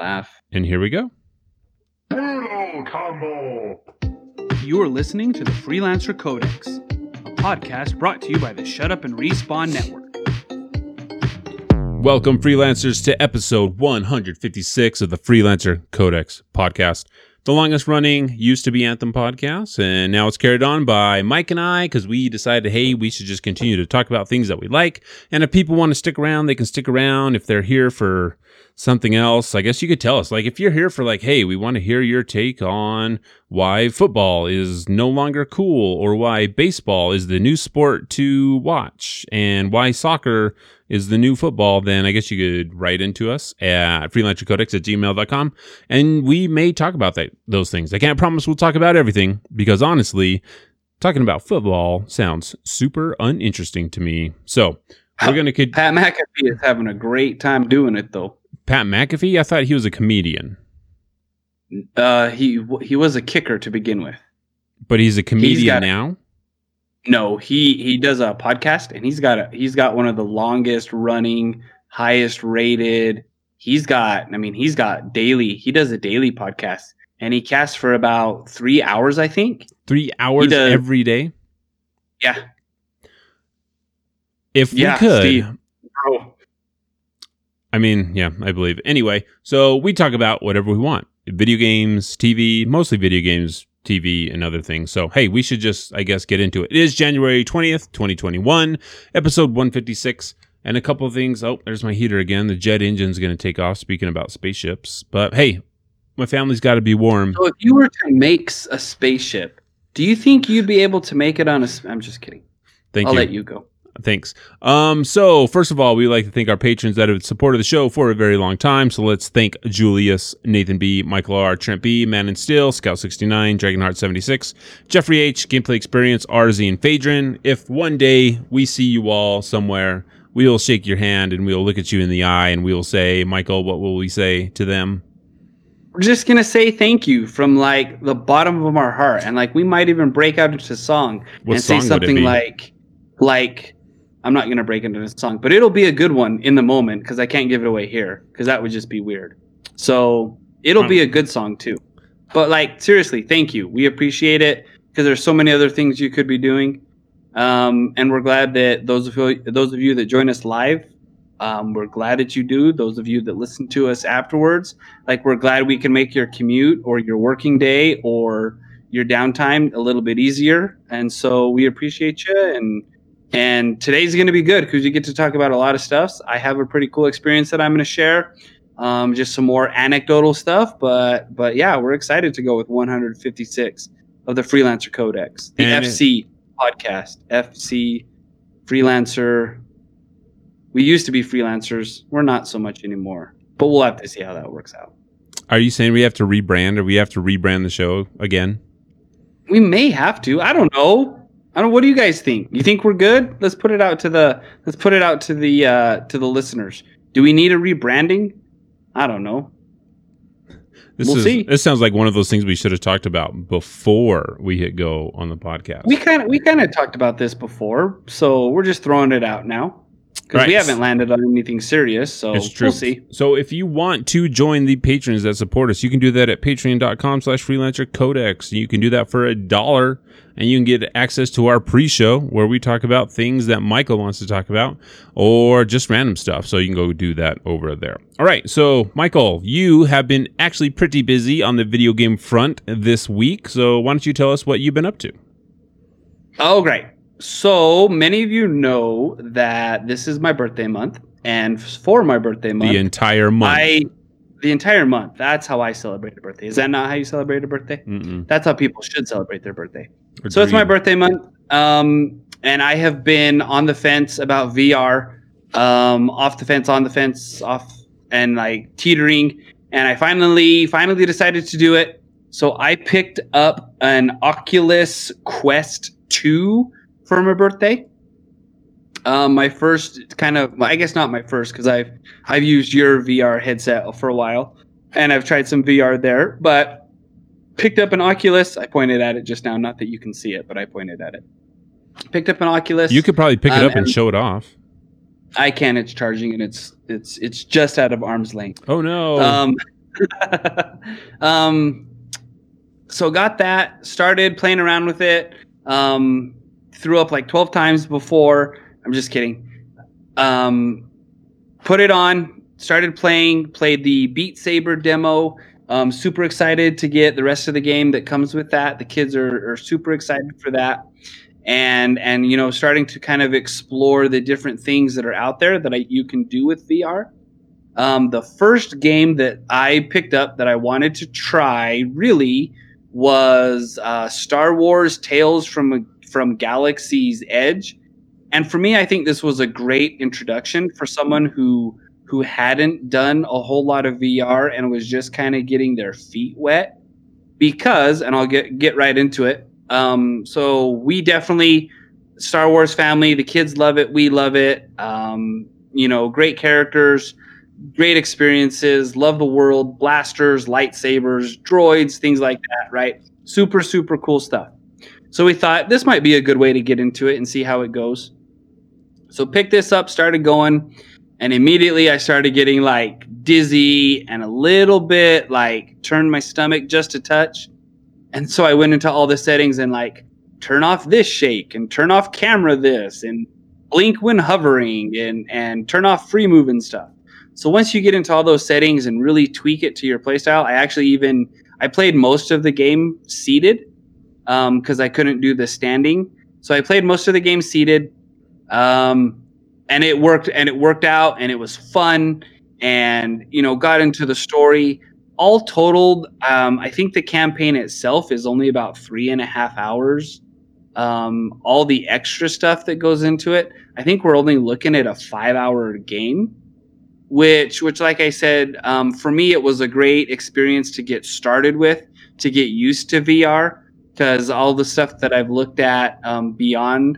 laugh. And here we go. Brutal combo. You are listening to the Freelancer Codex, a podcast brought to you by the Shut Up and Respawn Network. Welcome, freelancers, to episode 156 of the Freelancer Codex podcast. The longest running used to be Anthem podcast, and now it's carried on by Mike and I because we decided, hey, we should just continue to talk about things that we like. And if people want to stick around, they can stick around. If they're here for something else, I guess you could tell us. Like, if you're here for, like, hey, we want to hear your take on why football is no longer cool, or why baseball is the new sport to watch, and why soccer is the new football, then I guess you could write into us at freelancercodex at gmail.com and we may talk about that those things. I can't promise we'll talk about everything because honestly, talking about football sounds super uninteresting to me. So we're gonna kid Pat McAfee is having a great time doing it though. Pat McAfee. I thought he was a comedian, Uh, he he was a kicker to begin with. but he's a comedian now. No, he he does a podcast and he's got a he's got one of the longest running, highest rated. He's got I mean he's got daily. He does a daily podcast and he casts for about three hours, I think. Three hours does. every day. Yeah, If Yeah, we could, Steve. bro. I mean, yeah, I believe. Anyway, so we talk about whatever we want video games, TV, mostly video games, TV, and other things. So, hey, we should just, I guess, get into it. It is January 20th, 2021, episode 156. And a couple of things. Oh, there's my heater again. The jet engine's going to take off, speaking about spaceships. But hey, my family's got to be warm. So if you were to make a spaceship, do you think you'd be able to make it on a. I'm just kidding. Thank you. I'll let you go. Thanks. Um, so first of all, we like to thank our patrons that have supported the show for a very long time. So let's thank Julius, Nathan B, Michael R, Trent B, Man and Steel, Scout sixty nine, Dragonheart seventy six, Jeffrey H, Gameplay Experience, RZ, and Phaedron. If one day we see you all somewhere, we will shake your hand and we will look at you in the eye and we will say, Michael, what will we say to them? We're just gonna say thank you from like the bottom of our heart, and like we might even break out into song What and song say something like, like I'm not gonna break into the song, but it'll be a good one in the moment because I can't give it away here because that would just be weird. So it'll be a good song too. But like seriously, thank you. We appreciate it because there's so many other things you could be doing, um, and we're glad that those of you those of you that join us live. Um, we're glad that you do. Those of you that listen to us afterwards, like we're glad we can make your commute or your working day or your downtime a little bit easier. And so we appreciate you. And and today's going to be good because you get to talk about a lot of stuff. I have a pretty cool experience that I'm going to share. Um, just some more anecdotal stuff, but but yeah, we're excited to go with 156 of the Freelancer Codex, the And it- FC podcast, FC Freelancer. We used to be freelancers. We're not so much anymore, but we'll have to see how that works out. Are you saying we have to rebrand or we have to rebrand the show again? We may have to. I don't know. I don't. Know what do you guys think? You think we're good? Let's put it out to the. Let's put it out to the uh, to the listeners. Do we need a rebranding? I don't know. This We'll is see. this sounds like one of those things we should have talked about before we hit go on the podcast. We kind of we kind of talked about this before, so we're just throwing it out now because we haven't landed on anything serious. So we'll see. So if you want to join the patrons that support us, you can do that at patreon.com slash freelancer codex. You can do that for a dollar and you can get access to our pre-show where we talk about things that Michael wants to talk about or just random stuff. So you can go do that over there. All right. So Michael, you have been actually pretty busy on the video game front this week. So why don't you tell us what you've been up to? Oh, great. So many of you know that this is my birthday month, and for my birthday month, The entire month. I the entire month. That's how I celebrate a birthday. Is that not how you celebrate a birthday? Mm-mm. That's how people should celebrate their birthday. So it's my birthday month, um, and I have been on the fence about VR, um, off the fence, on the fence, off, and like teetering. And I finally, finally decided to do it. So I picked up an Oculus Quest Two for my birthday. Um, my first kind of, I guess not my first because I've I've used your VR headset for a while, and I've tried some VR there, but picked up an Oculus. I pointed at it just now. Not that you can see it, but I pointed at it. Picked up an Oculus. You could probably pick it Um, up and and- show it off. I can. It's charging, and it's it's it's just out of arm's length. Oh no. Um, um, so got that. Started playing around with it. Um, threw up like twelve times before. I'm just kidding. Um, put it on. Started playing. Played the Beat Saber demo. Um, super excited to get the rest of the game that comes with that. The kids are, are super excited for that, and and you know starting to kind of explore the different things that are out there that I, you can do with VR. Um, the first game that I picked up that I wanted to try really was uh, Star Wars Tales from from Galaxy's Edge, and for me, I think this was a great introduction for someone who who hadn't done a whole lot of VR and was just kind of getting their feet wet. Because, and I'll get get right into it. Um, so we definitely Star Wars family. The kids love it. We love it. Um, you know, great characters great experiences, love the world, blasters, lightsabers, droids, things like that, right? Super, super cool stuff. So we thought this might be a good way to get into it and see how it goes. So picked this up, started going, and immediately I started getting like dizzy and a little bit like turned my stomach just a touch. And so I went into all the settings and like turn off this shake and turn off camera this and blink when hovering and and turn off free move and stuff. So once you get into all those settings and really tweak it to your playstyle, I actually even I played most of the game seated because um, I couldn't do the standing. So I played most of the game seated, um, and it worked. And it worked out, and it was fun. And you know, got into the story. All totaled, um, I think the campaign itself is only about three and a half hours. Um, all the extra stuff that goes into it, I think we're only looking at a five-hour game which which like i said um, for me it was a great experience to get started with to get used to vr because all the stuff that i've looked at um, beyond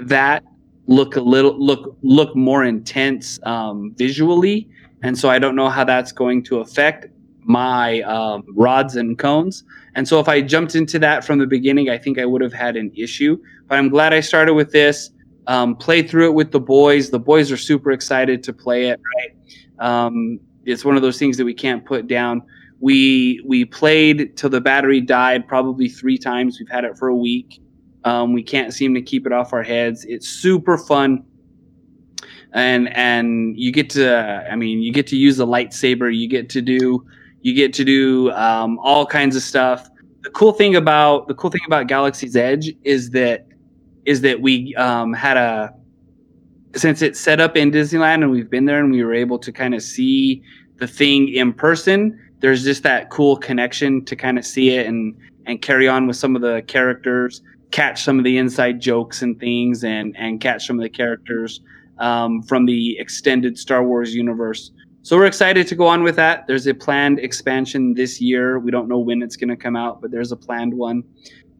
that look a little look look more intense um, visually. And so i don't know how that's going to affect my um, rods and cones. And so if i jumped into that from the beginning i think i would have had an issue. But i'm glad i started with this um, played through it with the boys. The boys are super excited to play it right? Um, it's one of those things that we can't put down. We we played till the battery died probably three times. We've had it for a week. Um, we can't seem to keep it off our heads. It's super fun, and and you get to I mean you get to use the lightsaber. You get to do you get to do um, all kinds of stuff. The cool thing about the cool thing about Galaxy's Edge is that is that we um, had a since it's set up in Disneyland and we've been there and we were able to kind of see the thing in person, there's just that cool connection to kind of see it and and carry on with some of the characters, catch some of the inside jokes and things, and and catch some of the characters um, from the extended Star Wars universe. So we're excited to go on with that. There's a planned expansion this year. We don't know when it's going to come out, but there's a planned one.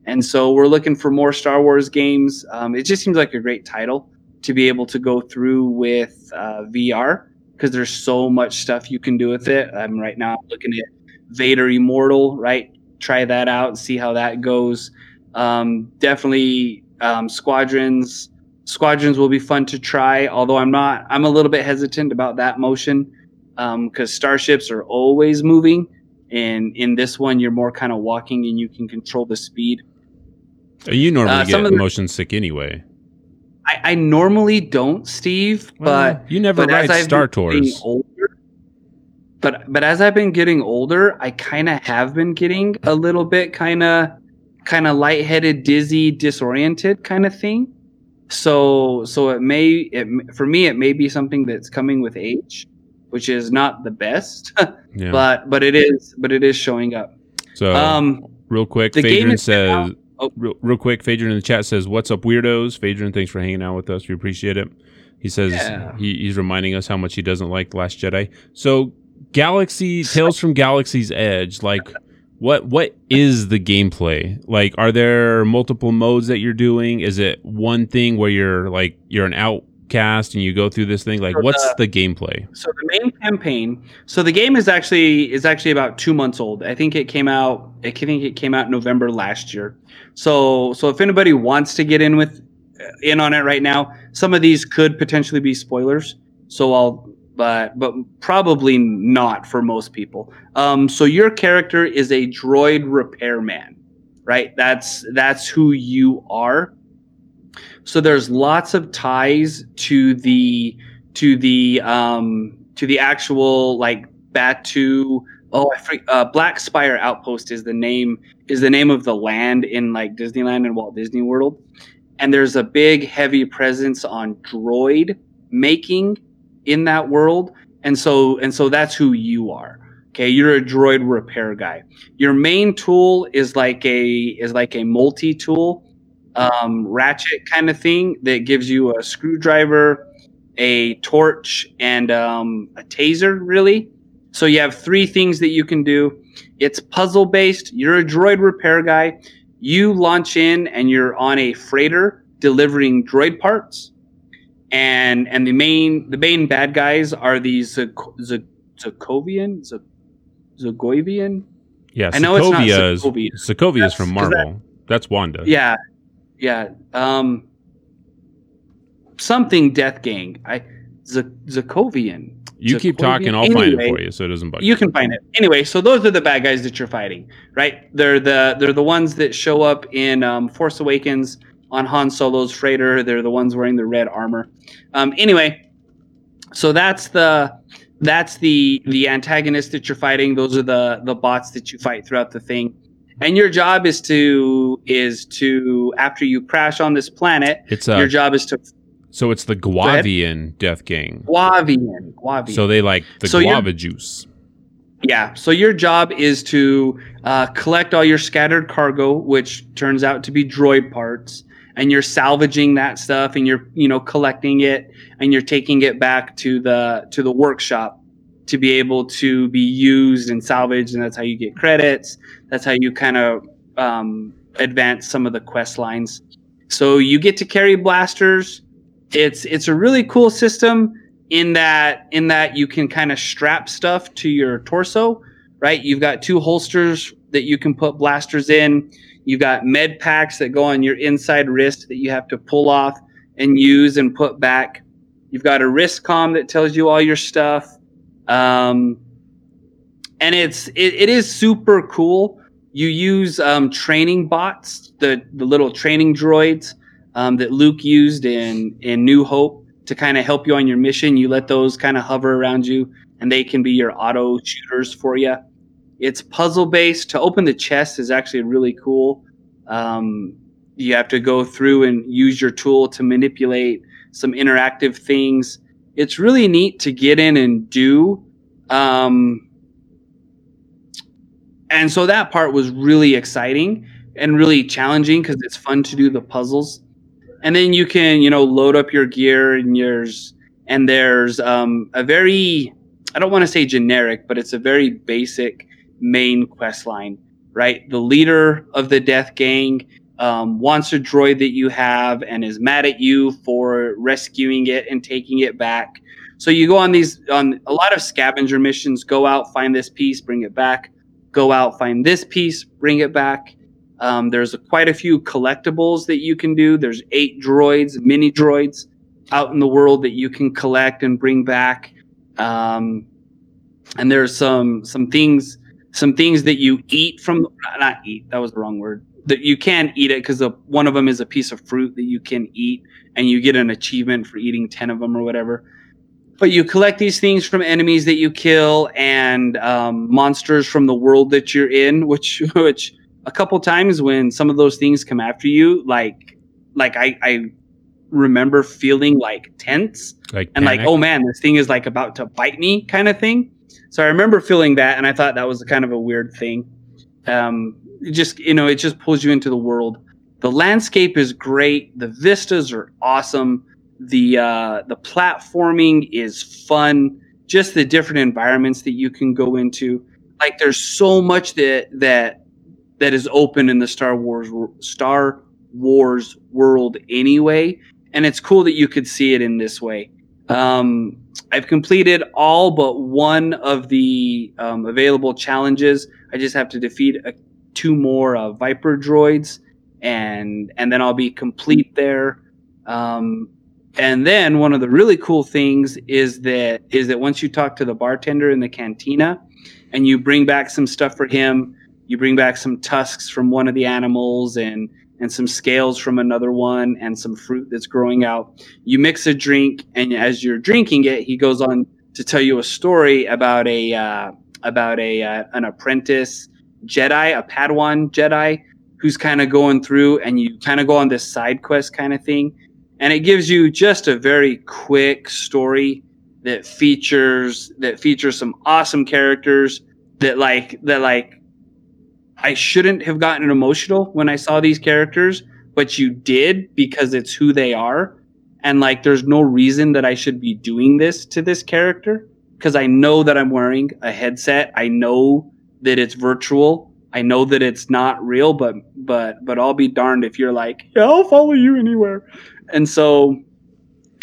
And so we're looking for more Star Wars games. Um, it just seems like a great title to be able to go through with uh, VR because there's so much stuff you can do with it. I'm right now looking at Vader Immortal, right? Try that out and see how that goes. Um, definitely um, Squadrons. Squadrons will be fun to try, although I'm not. I'm a little bit hesitant about that motion because um, starships are always moving, and in this one you're more kind of walking and you can control the speed. You normally uh, get motion sick anyway. I, I normally don't, Steve, well, but you never but ride Star Tours. Older, but but as I've been getting older, I kind of have been getting a little bit kind of kind of lightheaded, dizzy, disoriented kind of thing. So so it may it for me it may be something that's coming with age, which is not the best, yeah. but but it is but it is showing up. So um, real quick, the Phaedron says Oh, real, real quick, Phaedron in the chat says, "What's up, weirdos?" Phaedron, thanks for hanging out with us. We appreciate it. He says yeah. he, he's reminding us how much he doesn't like Last Jedi. So, Galaxy Tales from Galaxy's Edge, like what what is the gameplay? Like, are there multiple modes that you're doing? Is it one thing where you're like you're an out cast and you go through this thing like so what's the, the, gameplay so the main campaign so the game is actually is actually about two months old i think it came out i think it came out november last year so so if anybody wants to get in with in on it right now some of these could potentially be spoilers so i'll but but probably not for most people. Um, so your character is a droid repairman, right? That's that's who you are. So there's lots of ties to the to the um, to the actual like Batuu. Oh, I freak, uh, Black Spire Outpost is the name is the name of the land in like Disneyland and Walt Disney World, and there's a big heavy presence on droid making in that world, and so and so that's who you are. Okay, you're a droid repair guy. Your main tool is like a is like a multi tool um, ratchet kind of thing that gives you a screwdriver, a torch, and um, a taser. Really, so you have three things that you can do. It's puzzle based. You're a droid repair guy. You launch in and you're on a freighter delivering droid parts. And and the main the main bad guys are these Zakovian Z- Zagoivian. Yeah, I know it's not Sokovia is Sokovia. Sokovia is from 'cause that- Marvel. That's Wanda. Yeah, yeah. Um, something Death Gang. I Z- Zakovian. you keep talking, I'll find it for you, so it doesn't bug You can find it anyway. So those are the bad guys that you're fighting, right? They're the they're the ones that show up in um, Force Awakens on Han Solo's freighter. They're the ones wearing the red armor. Um, anyway, so that's the that's the the antagonist that you're fighting. Those are the the bots that you fight throughout the thing. And your job is to is to after you crash on this planet, It's uh, your job is to so it's the. Guavian Death Gang. Guavian. Guavian. So they like the So guava juice. Yeah. So your job is to uh, collect all your scattered cargo, which turns out to be droid parts, and you're salvaging that stuff, and you're you know collecting it, and you're taking it back to the to the workshop to be able to be used and salvaged, and that's how you get credits. That's how you kind of um, advance some of the quest lines. So you get to carry blasters. It's it's a really cool system in that in that you can kind of strap stuff to your torso, right? You've got two holsters that you can put blasters in. You've got med packs that go on your inside wrist that you have to pull off and use and put back. You've got a wrist comm that tells you all your stuff. Um, and it's it, it is super cool. You use um, training bots, the the little training droids um, that Luke used in in New Hope to kind of help you on your mission. You let those kind of hover around you, and they can be your auto shooters for you. It's puzzle based. To open the chest is actually really cool. Um, you have to go through and use your tool to manipulate some interactive things. It's really neat to get in and do. Um, and so that part was really exciting and really challenging because it's fun to do the puzzles. And then you can, you know, load up your gear and yours. And there's um, a very, I don't want to say generic, but it's a very basic main quest line, right? The leader of the Death Gang um, wants a droid that you have and is mad at you for rescuing it and taking it back. So you go on these on a lot of scavenger missions. Go out, find this piece, bring it back. Go out, find this piece, bring it back. Um, there's quite a few collectibles that you can do. There's eight droids, mini droids, out in the world that you can collect and bring back. Um, and there's some some things some things that you eat from not eat that was the wrong word that you can eat it because one of them is a piece of fruit that you can eat and you get an achievement for eating 10 of them or whatever. But you collect these things from enemies that you kill and um, monsters from the world that you're in which which a couple times when some of those things come after you like like i i remember feeling like tense Like and like oh man this thing is like about to bite me kind of thing. So i remember feeling that and i thought that was kind of a weird thing. Um just you know it just pulls you into the world. The landscape is great. The vistas are awesome. The uh the platforming is fun. Just the different environments that you can go into. Like there's so much that that that is open in the star wars star wars world anyway and it's cool that you could see it in this way. Um, I've completed all but one of the um, available challenges. I just have to defeat uh two more uh, Viper droids, and and then I'll be complete there. Um, And then one of the really cool things is that is that once you talk to the bartender in the cantina and you bring back some stuff for him, you bring back some tusks from one of the animals and and some scales from another one and some fruit that's growing out. You mix a drink and as you're drinking it, he goes on to tell you a story about a uh, about a uh, an apprentice Jedi, a Padawan Jedi who's kind of going through and you kind of go on this side quest kind of thing and it gives you just a very quick story that features that features some awesome characters that like that like I shouldn't have gotten emotional when I saw these characters, but you did because it's who they are. And like there's no reason that I should be doing this to this character because I know that I'm wearing a headset. I know that it's virtual. I know that it's not real, but but but I'll be darned if you're like, yeah, I'll follow you anywhere. And so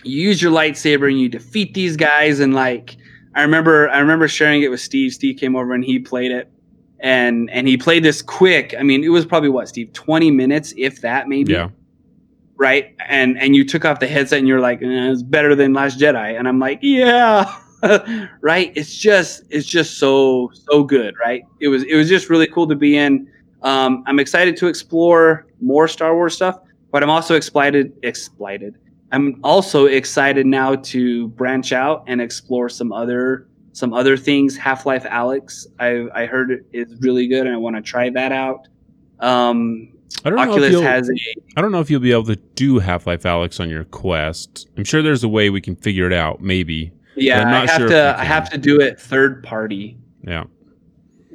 you use your lightsaber and you defeat these guys and like I remember I remember sharing it with Steve. Steve came over and he played it. And and he played this quick. I mean, it was probably what, Steve, 20 minutes, if that maybe. Yeah. Right. And and you took off the headset and you're like, eh, it's better than Last Jedi. And I'm like, yeah. right. It's just it's just so so good, right? It was it was just really cool to be in. Um, I'm excited to explore more Star Wars stuff, but I'm also excited excited. I'm also excited now to branch out and explore some other some other things. Half Life Alyx, I I heard it is really good, and I want to try that out. Um, I don't know if you'll, has a I don't know if you'll be able to do Half Life Alyx on your Quest. I'm sure there's a way we can figure it out. Maybe. Yeah. I have sure to I have to do it third party. Yeah.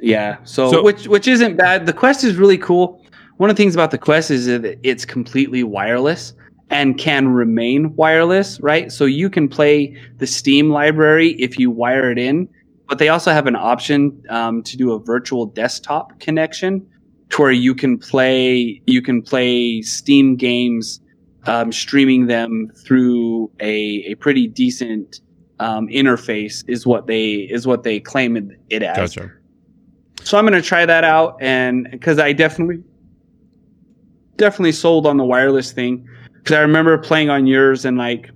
Yeah. So, So- which which isn't bad. The Quest is really cool. One of the things about the Quest is that it's completely wireless and can remain wireless, right? So you can play the Steam library if you wire it in, but they also have an option um, to do a virtual desktop connection to where you can play you can play Steam games, um, streaming them through a, a pretty decent um, interface is what they is what they claim it, as. Gotcha. So I'm going to try that out, and because I definitely, definitely sold on the wireless thing, because I remember playing on yours and like,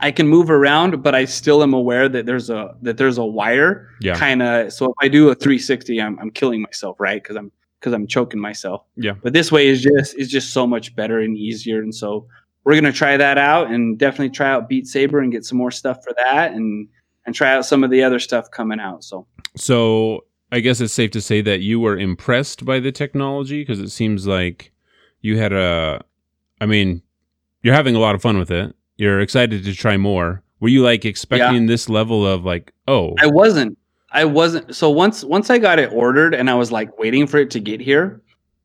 I can move around, but I still am aware that there's a that there's a wire Yeah. kind of. So if I do a 360, I'm I'm killing myself, right? Because I'm because I'm choking myself. Yeah. But this way is just is just so much better and easier, and so we're gonna try that out and definitely try out Beat Saber and get some more stuff for that, and and try out some of the other stuff coming out. So So I guess it's safe to say that you were impressed by the technology because it seems like you had a. I mean, you're having a lot of fun with it. You're excited to try more. Were you like expecting this level of like, oh, I wasn't. I wasn't. So once once I got it ordered and I was like waiting for it to get here,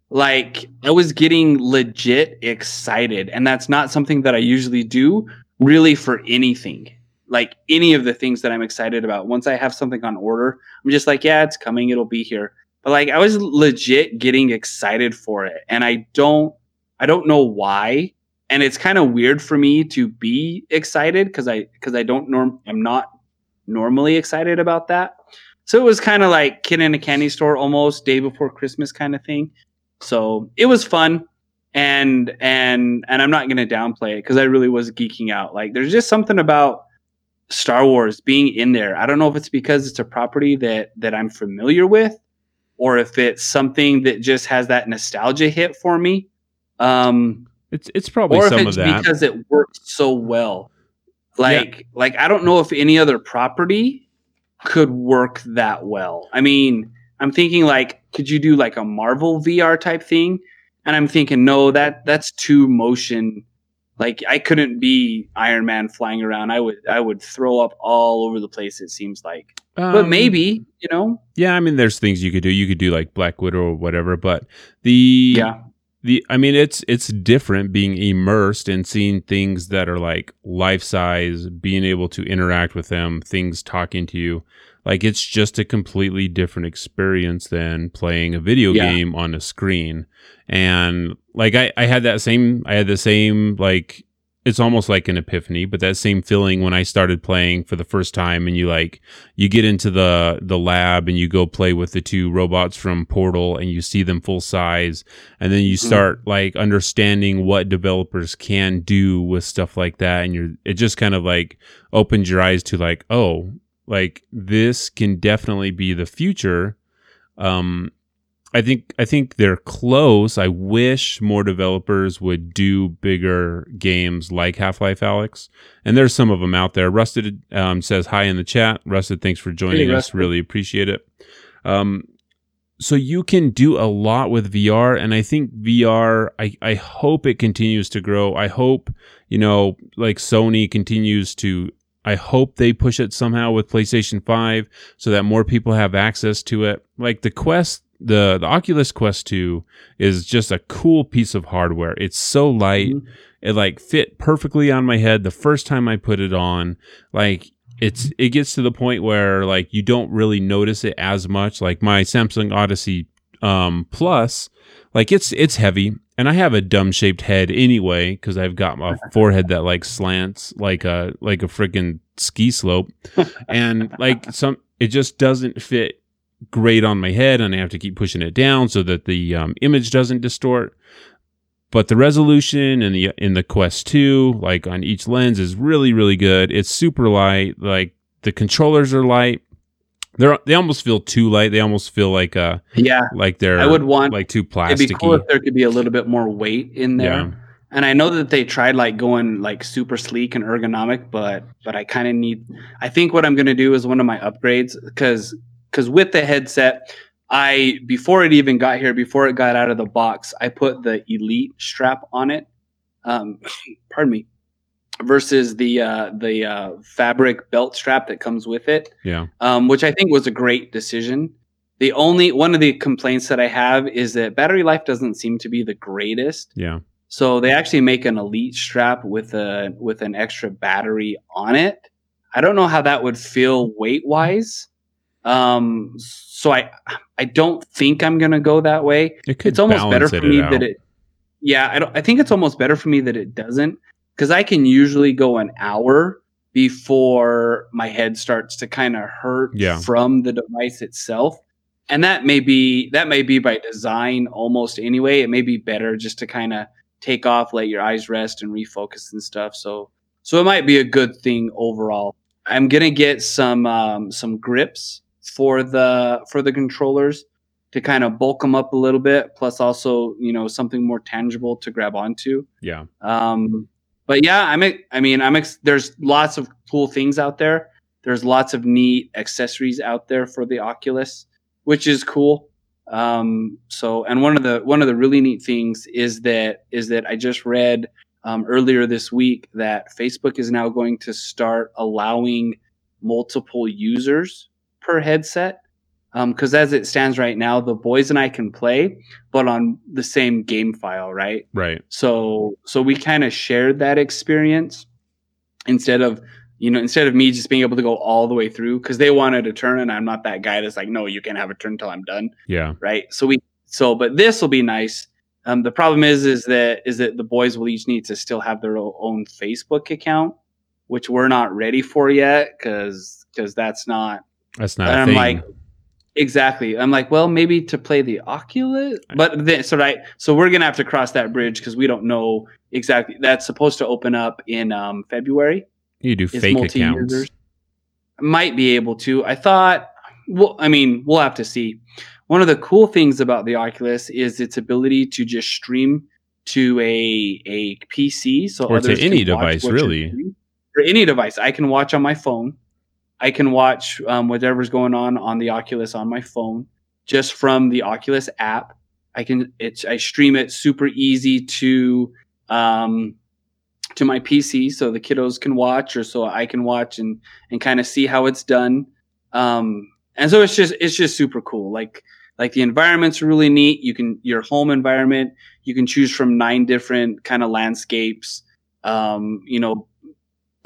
like I was getting legit excited, and that's not something that I usually do really for anything. Like any of the things that I'm excited about. Once I have something on order, I'm just like, yeah, it's coming, it'll be here. But like I was legit getting excited for it, and I don't I don't know why. And it's kind of weird for me to be excited because I because I don't norm I'm not normally excited about that. So it was kind of like kid in a candy store almost day before Christmas kind of thing. So it was fun and and and I'm not going to downplay it cuz I really was geeking out. Like there's just something about Star Wars being in there. I don't know if it's because it's a property that that I'm familiar with or if it's something that just has that nostalgia hit for me. Um it's it's probably some it's of that. because it works so well. Like like I don't know if any other property could work that well. I mean, I'm thinking like could you do like a Marvel VR type thing? And I'm thinking no, that that's too motion. Like I couldn't be Iron Man flying around. I would I would throw up all over the place it seems like. but Um, maybe, you know. Yeah, I mean, there's things you could do. You could do like Black Widow or whatever, but the Yeah. The I mean, it's it's different being immersed and seeing things that are like life size, being able to interact with them, things talking to you. Like it's just a completely different experience than playing a video Yeah. game on a screen. And like I, I had that same I had the same like it's almost like an epiphany, but that same feeling when I started playing for the first time and you like you get into the the lab and you go play with the two robots from Portal and you see them full size and then you Mhm. start like understanding what developers can do with stuff like that and you're it just kind of like opens your eyes to like oh like this can definitely be the future um I think I think they're close. I wish more developers would do bigger games like Half Life Alyx, and there's some of them out there. Rusted um, says hi in the chat. Rusted, thanks for joining Hey, us. Rusted. Really appreciate it. Um, so you can do a lot with VR, and I think VR. I I hope it continues to grow. I hope you know, like Sony continues to. I hope they push it somehow with PlayStation Five so that more people have access to it. Like the Quest, the the Oculus Quest 2 is just a cool piece of hardware. It's so light. Mhm. It like fit perfectly on my head the first time I put it on. Like it's it gets to the point where like you don't really notice it as much. Like my Samsung Odyssey um Plus, like it's it's heavy and I have a dumb shaped head anyway cuz I've got my forehead that like slants like a like a freaking ski slope and like some it just doesn't fit great on my head and I have to keep pushing it down so that the um, image doesn't distort. But the resolution in the in the Quest 2, like on each lens, is really really good. It's super light. Like the controllers are light. They're they almost feel too light. They almost feel like uh Yeah, like they're I would want. like too plastic. it'd be cool if there could be a little bit more weight in there. Yeah. And I know that they tried like going like super sleek and ergonomic, but but I kind of need. I think what I'm going to do is one of my upgrades because because with the headset, I before it even got here, before it got out of the box, I put the Elite strap on it. Um, pardon me. Versus the uh, the uh, fabric belt strap that comes with it Yeah. um, which I think was a great decision. The only one of the complaints that I have is that battery life doesn't seem to be the greatest. Yeah. So they actually make an elite strap with a with an extra battery on it. I don't know how that would feel weight wise. Um, so I I don't think I'm gonna go that way. It could it's almost better for me out. that it yeah I, don't, I think it's almost better for me that it doesn't because i can usually go an hour before my head starts to kind of hurt Yeah. from the device itself. And that may be that may be by design almost anyway. It may be better just to kind of take off let your eyes rest and refocus and stuff. So so it might be a good thing overall. I'm gonna get some um, some grips for the for the controllers to kind of bulk them up a little bit plus also you know something more tangible to grab onto. Yeah. um but yeah i'm i mean i'm ex- there's lots of cool things out there. There's lots of neat accessories out there for the oculus which is cool. Um so and one of the one of the really neat things is that is that i just read um, earlier this week that facebook is now going to start allowing multiple users per headset because as it stands right now the boys and i can play but on the same game file right Right. so so we kind of shared that experience instead of you know instead of me just being able to go all the way through because they wanted a turn and i'm not that guy that's like no you can't have a turn until i'm done Yeah. right so we so but this will be nice um, the problem is is that is that the boys will each need to still have their own facebook account which we're not ready for yet because because that's not That's not and a I'm thing. like, exactly. I'm like, well, maybe to play the Oculus, but then so right, so we're gonna have to cross that bridge because we don't know exactly. That's supposed to open up in um, February. you do fake accounts. Might be able to. I thought. Well, I mean, we'll have to see. One of the cool things about the Oculus is its ability to just stream to a a PC, so Or to any device, really. Or any device, I can watch on my phone. I can watch um, whatever's going on on the Oculus on my phone just from the Oculus app. I can it's I stream it super easy to um, to my PC so the kiddos can watch or so I can watch and and kind of see how it's done. Um, and so it's just it's just super cool. Like like the environment's are really neat. You can your home environment. You can choose from nine different kind of landscapes. Um, you know,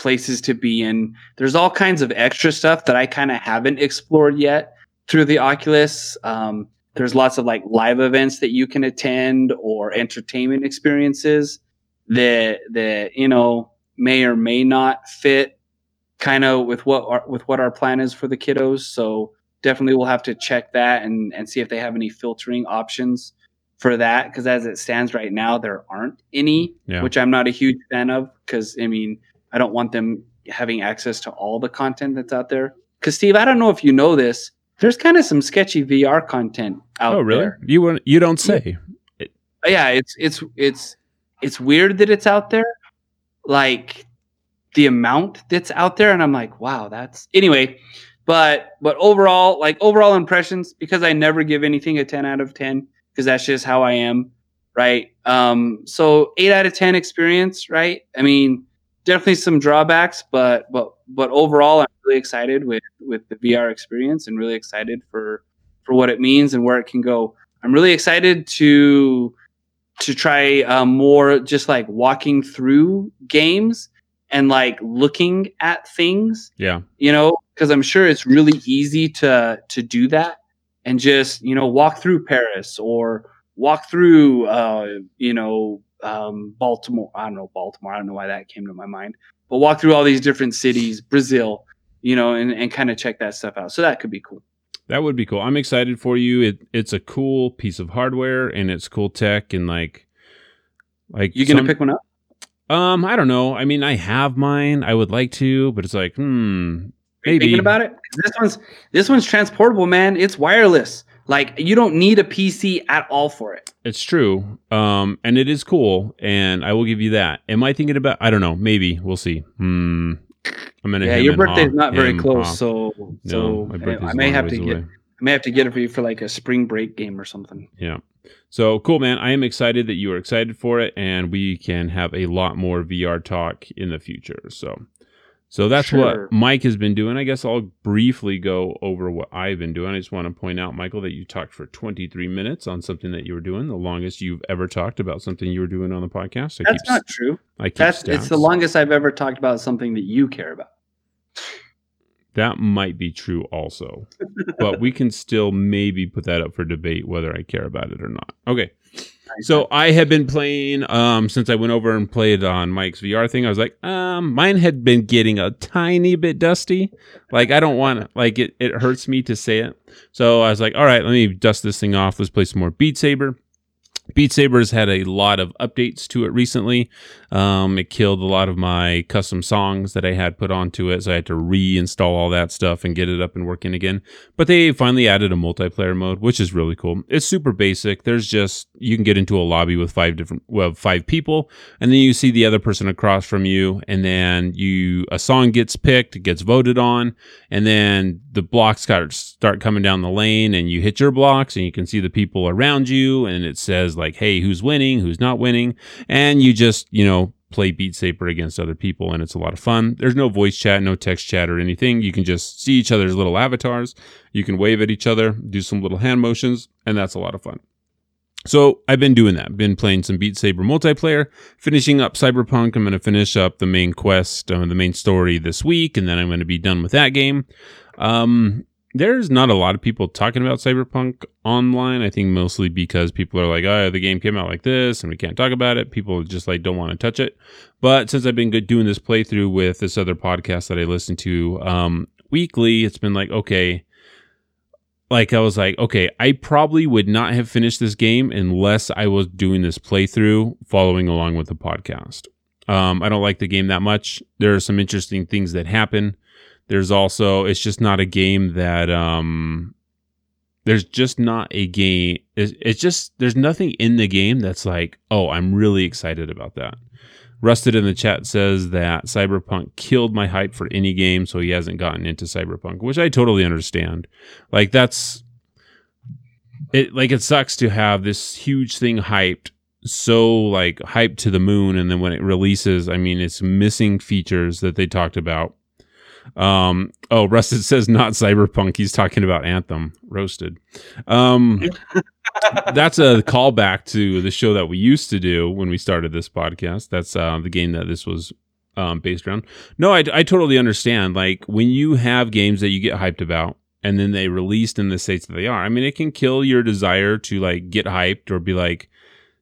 places to be in. There's all kinds of extra stuff that I kind of haven't explored yet through the Oculus. Um, there's lots of like live events that you can attend or entertainment experiences. that that you know may or may not fit kind of with what our, with what our plan is for the kiddos. So definitely we'll have to check that and and see if they have any filtering options for that because as it stands right now there aren't any Yeah. which i'm not a huge fan of because i mean i don't want them having access to all the content that's out there because steve i don't know if you know this there's kind of some sketchy vr content out there. oh, really? there You you don't say. yeah it's it's it's it's weird that it's out there like the amount that's out there and i'm like wow that's anyway but but overall like overall impressions because i never give anything a 10 out of 10 because that's just how i am right um so 8 out of 10 experience right i mean definitely some drawbacks but but but overall i'm really excited with with the vr experience and really excited for for what it means and where it can go i'm really excited to to try uh, more just like walking through games and like looking at things Yeah. you know because i'm sure it's really easy to to do that and just you know walk through paris or walk through uh you know um baltimore i don't know baltimore i don't know why that came to my mind but walk through all these different cities brazil you know and, and kind of check that stuff out so that could be cool That would be cool. I'm excited for you. It it's a cool piece of hardware and it's cool tech and like like you gonna some- pick one up Um, I don't know. I mean, I have mine. I would like to, but it's like, hmm, maybe. thinking about it, this one's this one's transportable man it's wireless like you don't need a pc at all for it It's true. Um, and it is cool, and I will give you that. Am I thinking about? I don't know. Maybe we'll see. Hmm. I'm gonna. yeah your birthday's haw, not very close haw. so No, so I, I may have to ways get away. I may have to get it for you for like a spring break game or something. Yeah. So cool, man. I am excited that you are excited for it, and we can have a lot more VR talk in the future. So, so that's Sure. what Mike has been doing. I guess I'll briefly go over what I've been doing. I just want to point out, Michael, that you talked for 23 minutes on something that you were doing, the longest you've ever talked about something you were doing on the podcast. I That's keep, not true. I keep That's it's the longest I've ever talked about something that you care about. That might be true also, but we can still maybe put that up for debate whether I care about it or not. Okay. So I had been playing um since I went over and played on Mike's VR thing. I was like, um, mine had been getting a tiny bit dusty. Like I don't want to like it. It hurts me to say it. So I was like, all right, let me dust this thing off. Let's play some more Beat Saber. Beat Saber's had a lot of updates to it recently. Um, it killed a lot of my custom songs that I had put onto it, so I had to reinstall all that stuff and get it up and working again. But they finally added a multiplayer mode, which is really cool. It's super basic. There's just you can get into a lobby with five different well five people, and then you see the other person across from you, and then you a song gets picked, gets voted on, and then the blocks start start coming down the lane, and you hit your blocks, and you can see the people around you, and it says like, hey, who's winning, who's not winning, and you just you know play Beat Saber against other people, and it's a lot of fun. There's no voice chat, no text chat or anything. You can just see each other's little avatars. You can wave at each other, do some little hand motions, and that's a lot of fun. So I've been doing that. Been playing some Beat Saber multiplayer, finishing up Cyberpunk. I'm going to finish up the main quest, uh, the main story this week, and then I'm going to be done with that game. Um, there's not a lot of people talking about Cyberpunk online. I think mostly because people are like, "Oh, the game came out like this, and we can't talk about it." People just like don't want to touch it. But since I've been good doing this playthrough with this other podcast that I listen to um, weekly, it's been like, okay, like I was like, okay, I probably would not have finished this game unless I was doing this playthrough following along with the podcast. Um, I don't like the game that much. There are some interesting things that happen. There's also it's just not a game that um there's just not a game it's, it's just there's nothing in the game that's like, "Oh, I'm really excited about that." Rusted in the chat says that Cyberpunk killed my hype for any game, so he hasn't gotten into Cyberpunk, which I totally understand. Like that's it like it sucks to have this huge thing hyped so like hyped to the moon and then when it releases, I mean it's missing features that they talked about. Um oh Rusted says not Cyberpunk, he's talking about Anthem. Roasted. Um that's a callback to the show that we used to do when we started this podcast. That's uh, the game that this was um, based around. No, I, I totally understand. Like when you have games that you get hyped about and then they released in the states that they are, I mean, it can kill your desire to like get hyped or be like,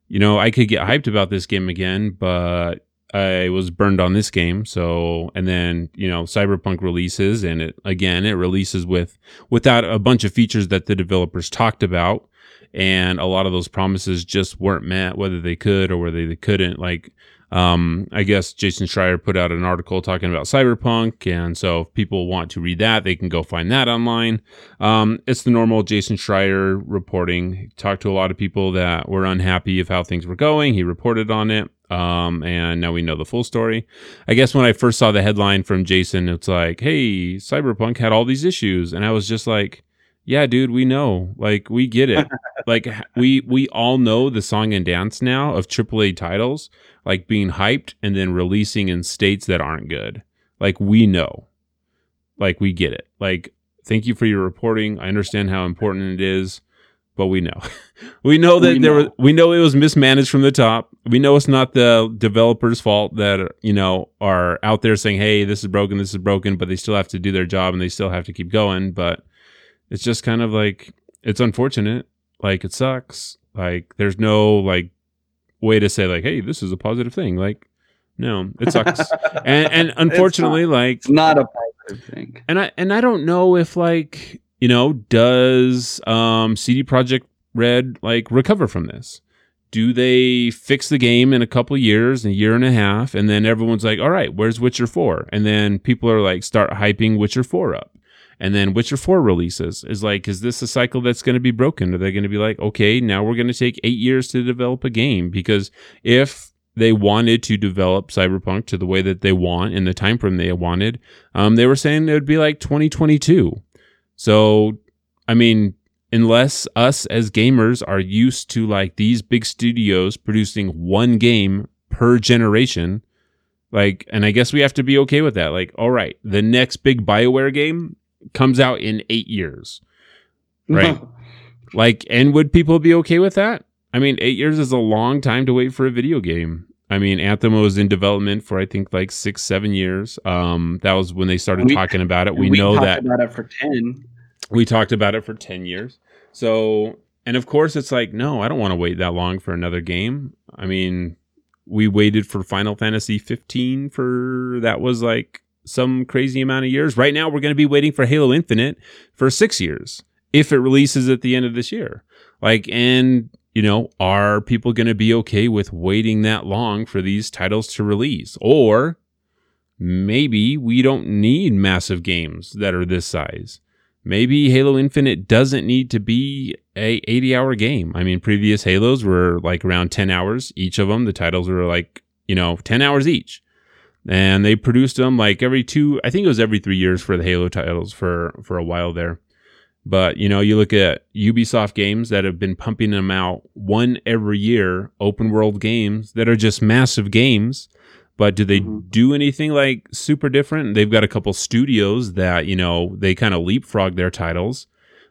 you know, I could get hyped about this game again, but I was burned on this game. So, and then, you know, Cyberpunk releases and it, again, it releases with, without a bunch of features that the developers talked about. And a lot of those promises just weren't met, whether they could or whether they couldn't. Like, um, I guess Jason Schreier put out an article talking about Cyberpunk, and so if people want to read that, they can go find that online. Um, it's the normal Jason Schreier reporting. He talked to a lot of people that were unhappy of how things were going. He reported on it, um, and now we know the full story. I guess when I first saw the headline from Jason, it's like, "Hey, Cyberpunk had all these issues," and I was just like yeah dude we know. Like we get it. Like we we all know the song and dance now of aaa titles like being hyped and then releasing in states that aren't good. Like we know. Like we get it. Like thank you for your reporting. I understand how important it is but we know. We know that We there know. was we know it was mismanaged from the top. We know it's not the developers fault that you know are out there saying hey this is broken this is broken but they still have to do their job and they still have to keep going but it's just kind of like it's unfortunate like it sucks like there's no like way to say like hey this is a positive thing like no it sucks and and unfortunately like It's not a positive thing. and I and I don't know if like you know does um CD Projekt Red like recover from this? Do they fix the game in a couple years, a year and a half, and then everyone's like, "All right, where's Witcher 4?" And then people are like start hyping Witcher 4 up. And then Witcher 4 releases. Is like, is this a cycle that's going to be broken? Are they going to be like, okay, now we're going to take eight years to develop a game? Because if they wanted to develop Cyberpunk to the way that they want in the time frame they wanted, um, they were saying it would be like 2022. So, I mean, unless us as gamers are used to like these big studios producing one game per generation, like, and I guess we have to be okay with that. Like, all right, the next big BioWare game comes out in eight years. Right. Like, and would people be okay with that? I mean, eight years is a long time to wait for a video game. I mean, Anthem was in development for I think like six, seven years. Um, that was when they started We- talking about it. We, we know talked that about it for ten. we talked about it for 10 years. So, and of course, it's like, no, I don't want to wait that long for another game. I mean, we waited for Final Fantasy 15 for that was like some crazy amount of years. Right now, we're going to be waiting for Halo Infinite for six years if it releases at the end of this year. Like, and you know, are people going to be okay with waiting that long for these titles to release? Or maybe we don't need massive games that are this size maybe Halo Infinite doesn't need to be a 80 hour game. I mean, previous Halos were like around 10 hours each of them. The titles were like, you know, 10 hours each. And they produced them like every two, I think it was every three years for the Halo titles for, for a while there. But, you know, you look at Ubisoft games that have been pumping them out one every year, open world games that are just massive games. But do they Mhm. do anything like super different? They've got a couple studios that you know they kind of leapfrog their titles,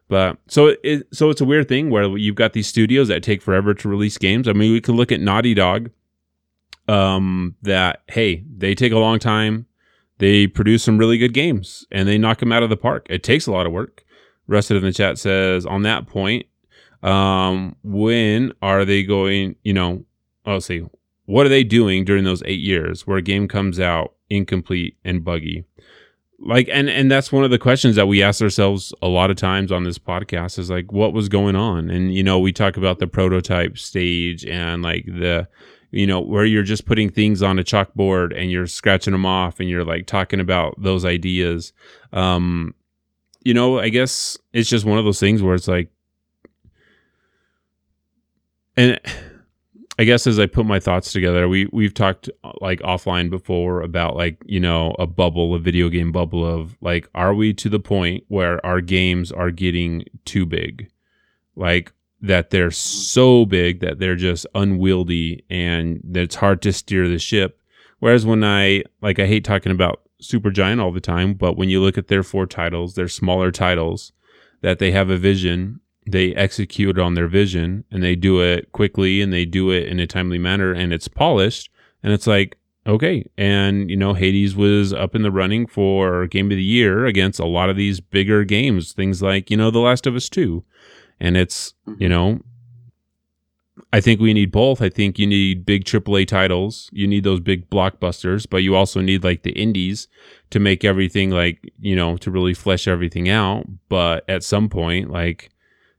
but so it so it's a weird thing where you've got these studios that take forever to release games. I mean, we could look at Naughty Dog, um, that hey they take a long time, they produce some really good games and they knock them out of the park. It takes a lot of work. Rusted in the chat says on that point, um, when are they going? You know, I'll see what are they doing during those eight years where a game comes out incomplete and buggy like and and that's one of the questions that we ask ourselves a lot of times on this podcast is like what was going on and you know we talk about the prototype stage and like the you know where you're just putting things on a chalkboard and you're scratching them off and you're like talking about those ideas. Um you know i guess it's just one of those things where it's like and I guess as I put my thoughts together, we we've talked like offline before about like you know a bubble, a video game bubble of like, are we to the point where our games are getting too big, like that they're so big that they're just unwieldy and that it's hard to steer the ship. Whereas when I like, I hate talking about Super Giant all the time, but when you look at their four titles, they're smaller titles that they have a vision they execute on their vision and they do it quickly and they do it in a timely manner and it's polished and it's like okay and you know hades was up in the running for game of the year against a lot of these bigger games things like you know the last of us 2 and it's you mm-hmm. know I think we need both. I think you need big AAA titles. You need those big blockbusters, but you also need like the indies to make everything like, you know, to really flesh everything out. But at some point, like,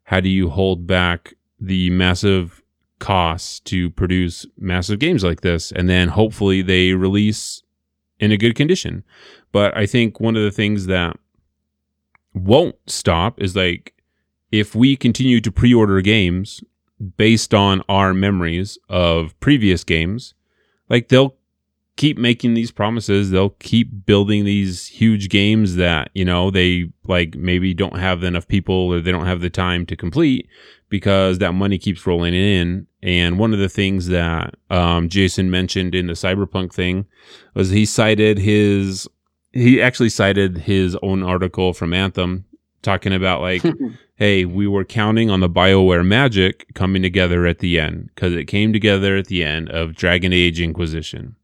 how do you hold back the massive costs to produce massive games like this? And then hopefully they release in a good condition. But I think one of the things that won't stop is like, if we continue to pre order games based on our memories of previous games, like they'll keep making these promises. They'll keep building these huge games that, you know, they like maybe don't have enough people or they don't have the time to complete because that money keeps rolling in. And one of the things that um, Jason mentioned in the Cyberpunk thing was he cited his, he actually cited his own article from Anthem talking about like, hey, we were counting on the BioWare magic coming together at the end because it came together at the end of Dragon Age Inquisition.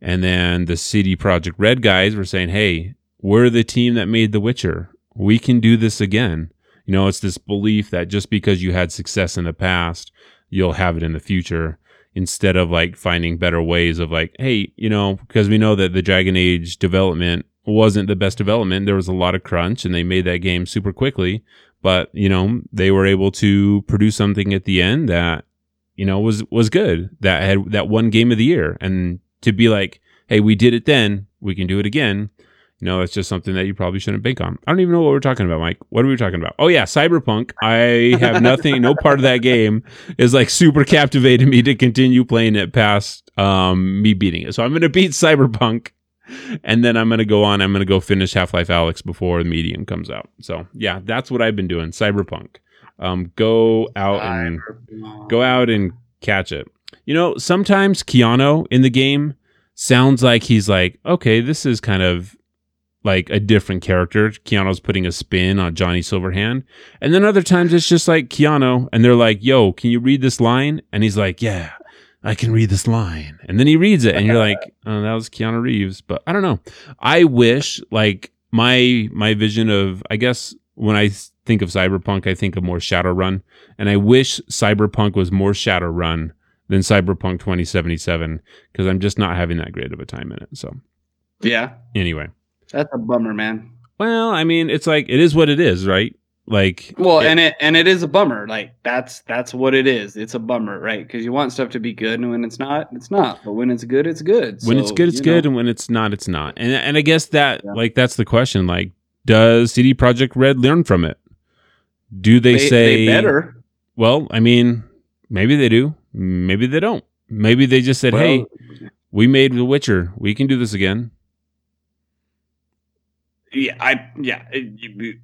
And then the CD Projekt Red guys were saying, hey, we're the team that made The Witcher. We can do this again. You know, it's this belief that just because you had success in the past, you'll have it in the future instead of like finding better ways of like, hey, you know, because we know that the Dragon Age development wasn't the best development. There was a lot of crunch and they made that game super quickly, but you know, they were able to produce something at the end that, you know, was, was good that had that one game of the year. And to be like, Hey, we did it then. We can do it again. You know, it's just something that you probably shouldn't bank on. I don't even know what we're talking about, Mike. What are we talking about? Oh yeah, Cyberpunk. I have nothing, no part of that game is like super captivating me to continue playing it past um, me beating it. So I'm going to beat Cyberpunk and then I'm going to go on. I'm going to go finish Half Life Alyx before the medium comes out. So yeah, that's what I've been doing. Cyberpunk. Um, go out and go out and catch it. You know, sometimes Keanu in the game sounds like he's like, okay, this is kind of like a different character. Keanu's putting a spin on Johnny Silverhand. And then other times it's just like Keanu and they're like, yo, can you read this line? And he's like, yeah, I can read this line. And then he reads it and you're like, oh, that was Keanu Reeves. But I don't know. I wish like my, my vision of, I guess when I think of Cyberpunk, I think of more Shadowrun. And I wish Cyberpunk was more Shadowrun than Cyberpunk 2077 because I'm just not having that great of a time in it. So Yeah, anyway. that's a bummer, man. Well, I mean, it's like it is what it is, right? Like, Well, it- and it and it is a bummer. Like that's that's what it is. It's a bummer, right? Because you want stuff to be good, and when it's not, it's not. But when it's good, it's good. when So, it's good, it's good, know. and when it's not, it's not. And and I guess that Yeah. like that's the question. Like, does CD Projekt Red learn from it? Do they, They, say they better? Well, I mean, maybe they do. Maybe they don't. Maybe they just said, Well, "Hey, we made The Witcher. We can do this again." yeah, I yeah. it- you-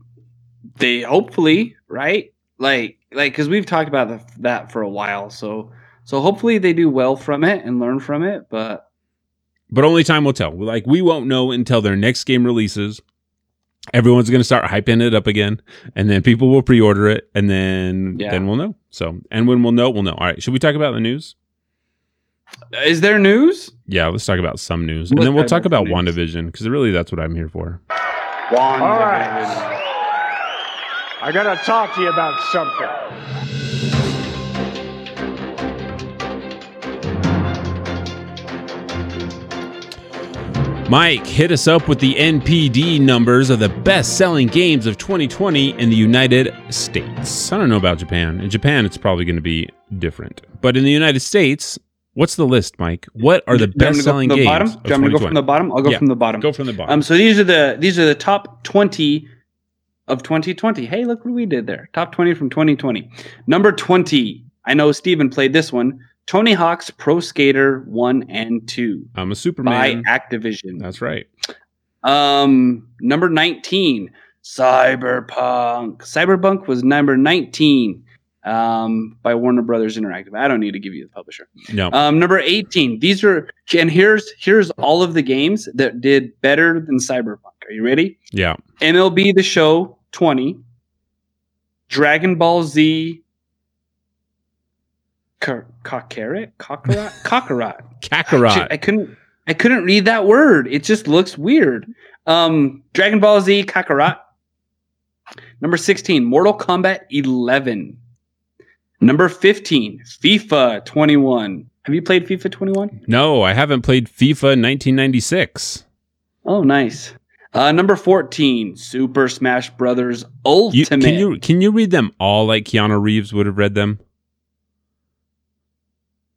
they hopefully right, like like because we've talked about the, that for a while. So so hopefully they do well from it and learn from it. But But only time will tell. Like we won't know until their next game releases. Everyone's going to start hyping it up again, and then people will pre-order it, and then Yeah. then we'll know. So, and when we'll know, we'll know. All right, should we talk about the news? Uh, is there news? Yeah, let's talk about some news, and then we'll talk talk about about news. WandaVision because really that's what I'm here for. Wand. All right. I gotta talk to you about something. Mike, hit us up with the NPD numbers of the best-selling games of 2020 in the United States. I don't know about Japan. In Japan, it's probably going to be different, but in the United States, what's the list, Mike? What are the Do you want me to go best-selling games? Bottom? of Do you want me to go from the bottom? I'll go Yeah. from the bottom. Go from the bottom. Um, so these are the these are the top twenty of 2020. Hey, look what we did there. Top 20 from 2020. Number 20. I know Steven played this one. Tony Hawk's Pro Skater 1 and 2 I'm a Superman. by. Activision. That's right. Um, number 19, Cyberpunk. Cyberpunk was number 19 um, by Warner Brothers Interactive. I don't need to give you the publisher. No. Um, number 18. These are and here's here's all of the games that did better than Cyberpunk. Are you ready? yeah. MLB The Show 20, Dragon Ball Z, Ka- Kakarot, Kakarot, Kakarot. I couldn't, I couldn't read that word. It just looks weird. Um, Dragon Ball Z, Kakarot. Number 16, Mortal Kombat 11. Number 15, FIFA 21. Have you played FIFA 21? No, I haven't played FIFA 1996. Oh, nice. Uh, number 14, Super Smash Brothers You, Ultimate. can you can you read them all like Keanu Reeves would have read them?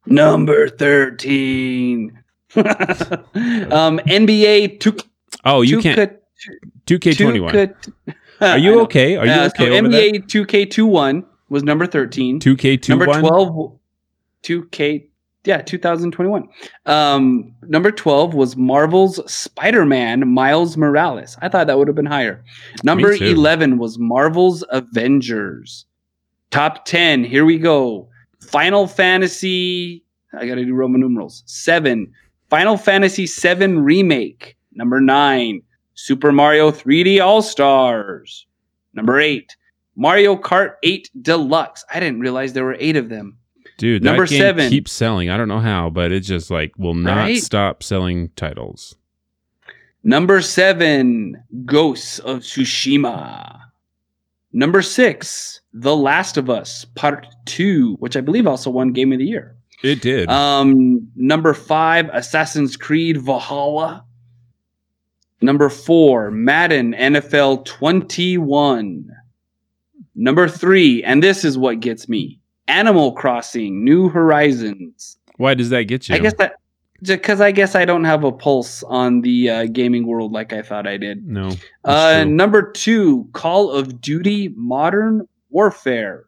Number 13. um, NBA 2 Oh, you can't. 2K21. Are you okay? Are you Uh, okay so over there? NBA 2K21 was number 13. 2K21. Number 12 2K yeah, 2021. Um number 12 was Marvel's Spider-Man Miles Morales. I thought that would have been higher. Number 11 was Marvel's Avengers. Top 10, here we go. Final Fantasy I got to do Roman numerals. 7. Final Fantasy 7 remake. Number 9, Super Mario 3D All-Stars. Number 8, Mario Kart 8 Deluxe. I didn't realize there were 8 of them. Dude, Number that game seven. keeps selling. I don't know how, but it just like will not Right? stop selling titles. Number seven, Ghosts of Tsushima. Number six, The Last of Us Part Two, which I believe also won Game of the Year. It did. Um, number five, Assassin's Creed Valhalla. Number four, Madden NFL 21. Number three, and this is what gets me Animal Crossing New Horizons. Why does that get you? I guess that because I guess I don't have a pulse on the uh, gaming world like I thought I did. no. Uh, number two, Call of Duty Modern Warfare,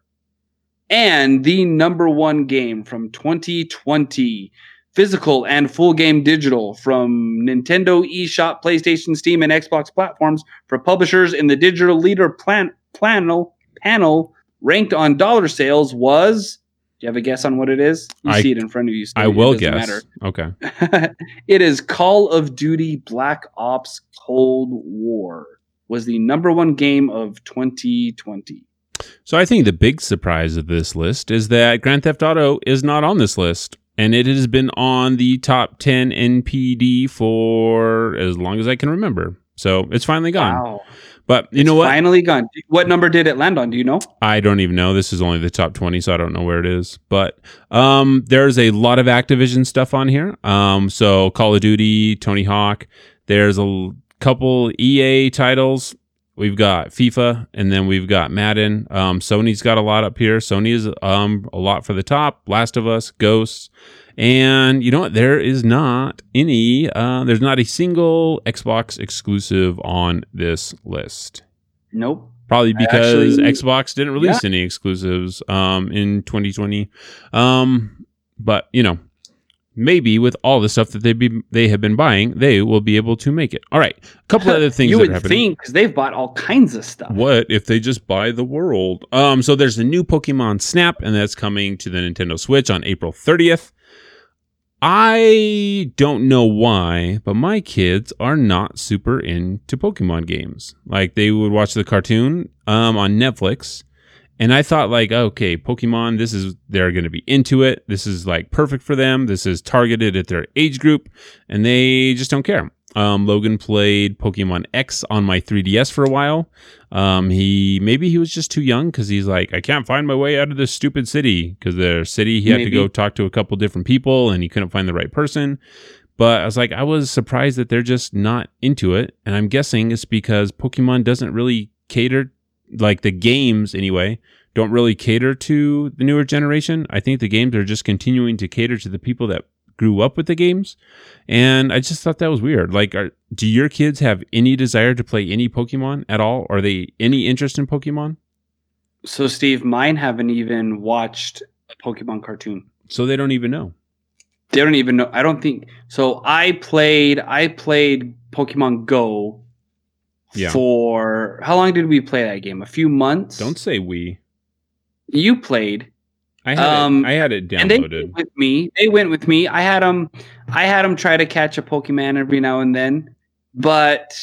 and the number one game from 2020, physical and full game digital from Nintendo eShop, PlayStation, Steam, and Xbox platforms for publishers in the digital leader plan panel panel ranked on dollar sales was. Do you have a guess on what it is? You I- see it in front of you. I will guess. Okay. it is Call of Duty Black Ops Cold War was the number one game of 2020. So I think the big surprise of this list is that Grand Theft Auto is not on this list. And it has been on the top 10 NPD for as long as I can remember. So it's finally gone. Wow. But you It's know what? Finally gone. What number did it land on? Do you know? I don't even know. This is only the top 20, so I don't know where it is. But um, there's a lot of Activision stuff on here. Um, so Call of Duty, Tony Hawk. There's a couple EA titles. We've got FIFA, and then we've got Madden. Um, Sony's got a lot up here. Sony is um, a lot for the top. Last of Us, Ghosts. And you know what? There is not any, uh, there's not a single Xbox exclusive on this list. Nope. Probably because actually- Xbox didn't release any exclusives um, in 2020. Um, but you know, maybe with all the stuff that they be they have been buying, they will be able to make it. All right, a couple other things you that are would think because they've bought all kinds of stuff. What if they just buy the world? Um, so there's a new Pokemon Snap, and that's coming to the Nintendo Switch on April 30th. I don't know why, but my kids are not super into Pokemon games. Like they would watch the cartoon um, on Netflix, and I thought like, okay, Pokemon, this is they're going to be into it. This is like perfect for them. This is targeted at their age group, and they just don't care. Um, Logan played Pokemon X on my 3DS for a while. Um, he maybe he was just too young because he's like, I can't find my way out of this stupid city because their city he had to go talk to a couple different people and he couldn't find the right person. But I was like, I was surprised that they're just not into it, and I'm guessing it's because Pokemon doesn't really cater, like the games anyway, don't really cater to the newer generation. I think the games are just continuing to cater to the people that grew up with the games, and I just thought that was weird. Like, are, do your kids have any desire to play any Pokemon at all? Are they any interest in Pokemon? So, Steve, mine haven't even watched a Pokemon cartoon. So they don't even know. They don't even know. I don't think so. I played. I played Pokemon Go Yeah. for how long did we play that game? A few months. Don't say we. you played? I had Um, it, I had it And they went with me. They went with me. I had them. I had them try to catch a Pokemon every now and then, but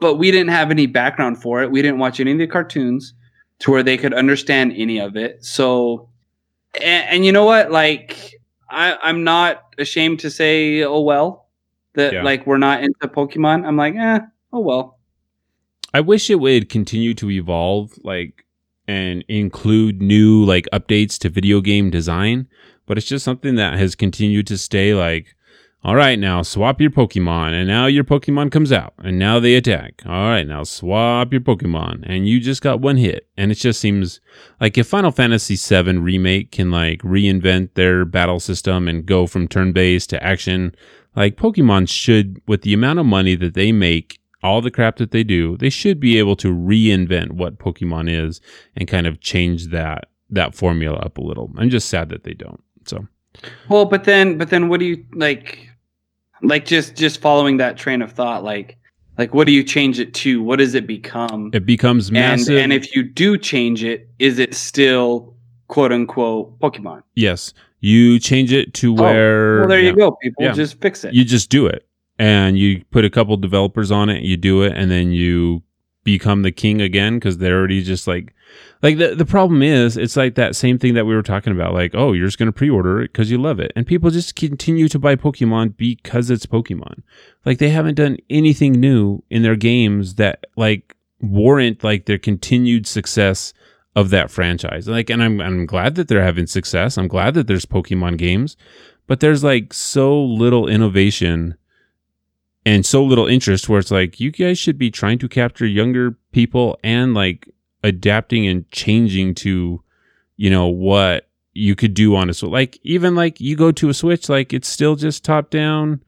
but we didn't have any background for it. We didn't watch any of the cartoons to where they could understand any of it. So, and, and you know what? Like, I, I'm not ashamed to say, oh well, that Yeah. like we're not into Pokemon. I'm like, eh, oh well. I wish it would continue to evolve. Like and include new like updates to video game design, but it's just something that has continued to stay like all right, now swap your Pokemon, and now your Pokemon comes out, and now they attack. All right, now swap your Pokemon, and you just got one hit. And it just seems like if Final Fantasy VII Remake can like reinvent their battle system and go from turn based to action, like Pokemon should, with the amount of money that they make, all the crap that they do, they should be able to reinvent what Pokemon is and kind of change that that formula up a little. I'm just sad that they don't. So Well, but then, but then, what do you like? Like just just following that train of thought, like like what do you change it to? What does it become? it becomes and massive. and if you do change it, is it still quote unquote Pokemon? yes, you change it to where. Oh, well, there yeah. you go. People Yeah. just fix it. you just do it and you put a couple developers on it you do it and then you become the king again because they're already just like like the, the problem is it's like that same thing that we were talking about like oh you're just going to pre-order it because you love it. And people just continue to buy pokemon because it's pokemon. Like they haven't done anything new in their games that like warrant like their continued success of that franchise. Like and i'm i'm glad that they're having success. I'm glad that there's pokemon games. But there's like so little innovation and so little interest where it's like you guys should be trying to capture younger people and like adapting and changing to you know what you could do on a switch like even like you go to a switch like it's still just top down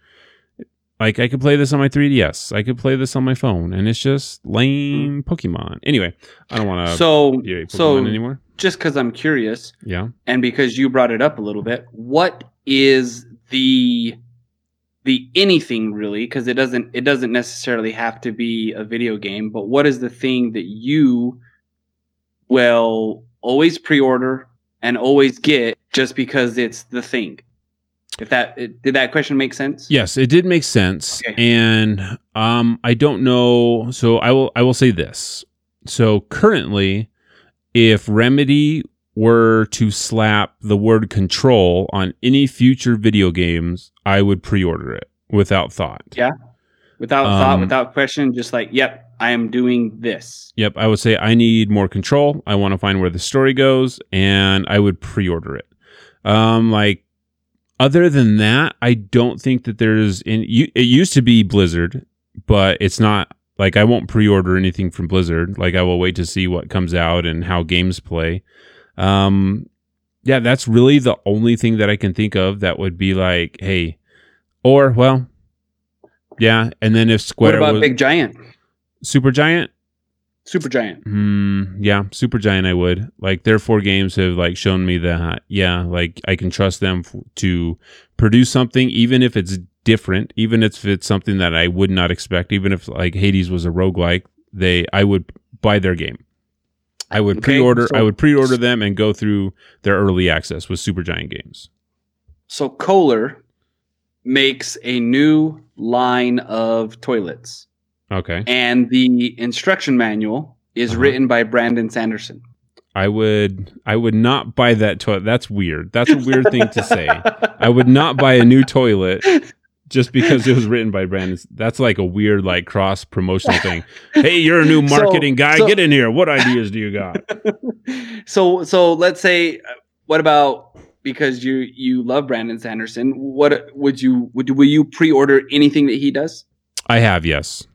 like i could play this on my 3ds i could play this on my phone and it's just lame hmm. pokemon. Anyway i don't want to so so anymore. just because I'm curious, yeah. and because you brought it up a little bit, what is the the anything really? Because it doesn't it doesn't necessarily have to be a video game, but what is the thing that you will always pre-order and always get just because it's the thing? If that it, did that question make sense? Yes, it did make sense. Okay. And um I don't know so I will I will say this. So currently if Remedy were to slap the word control on any future video games, I would pre-order it without thought. Yeah. Without thought, Um, without question, just like, yep, I am doing this. Yep, I would say I need more control. I want to find where the story goes, and I would pre-order it. Um, like other than that, I don't think that there's in. You, it used to be Blizzard, but it's not. Like I won't pre-order anything from Blizzard. Like I will wait to see what comes out and how games play. Um, yeah, that's really the only thing that I can think of that would be like, hey, or well, yeah. And then if Square what about was Big Giant? Super Giant, Super Giant. Hmm. Yeah, Super Giant. I would like their four games have like shown me that. Yeah, like I can trust them f- to produce something, even if it's different, even if it's something that I would not expect. Even if like Hades was a roguelike, they I would buy their game. I would Okay, pre-order. so- I would pre-order them and go through their early access with Super Giant games. So Kohler makes a new line of toilets, Okay, and the instruction manual is Uh-huh. written by Brandon Sanderson. I would. I would not buy that toilet. That's weird. That's a weird thing to say. I would not buy a new toilet just because it was written by Brandon. That's like a weird, like cross promotional thing. Hey, you're a new So- marketing guy. so- Get in here. What ideas do you got? so so let's say, uh, what about because you you love Brandon Sanderson? What would you would will you pre-order anything that he does? I have yes.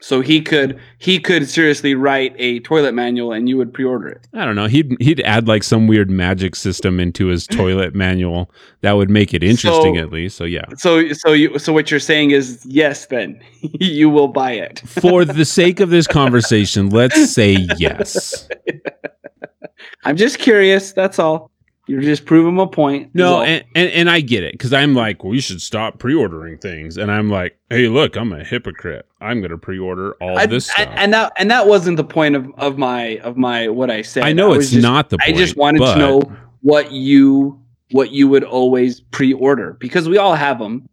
So he could he could seriously write a toilet manual, and you would pre-order it. I don't know. He'd he'd add like some weird magic system into his toilet manual that would make it interesting So- at least. So yeah. So so you so what you're saying is yes, then you will buy it. For the sake of this conversation, let's say yes. I'm just curious. That's all. You're just proving my point. No, and, and, and I get it because I'm like, we should stop pre-ordering things, and I'm like, hey, look, I'm a hypocrite. I'm gonna pre-order all I- this I- stuff. and that and that wasn't the point of, of my of my what I said. I know was it's just- not the Point, I just wanted but to know what you what you would always pre-order because we all have them,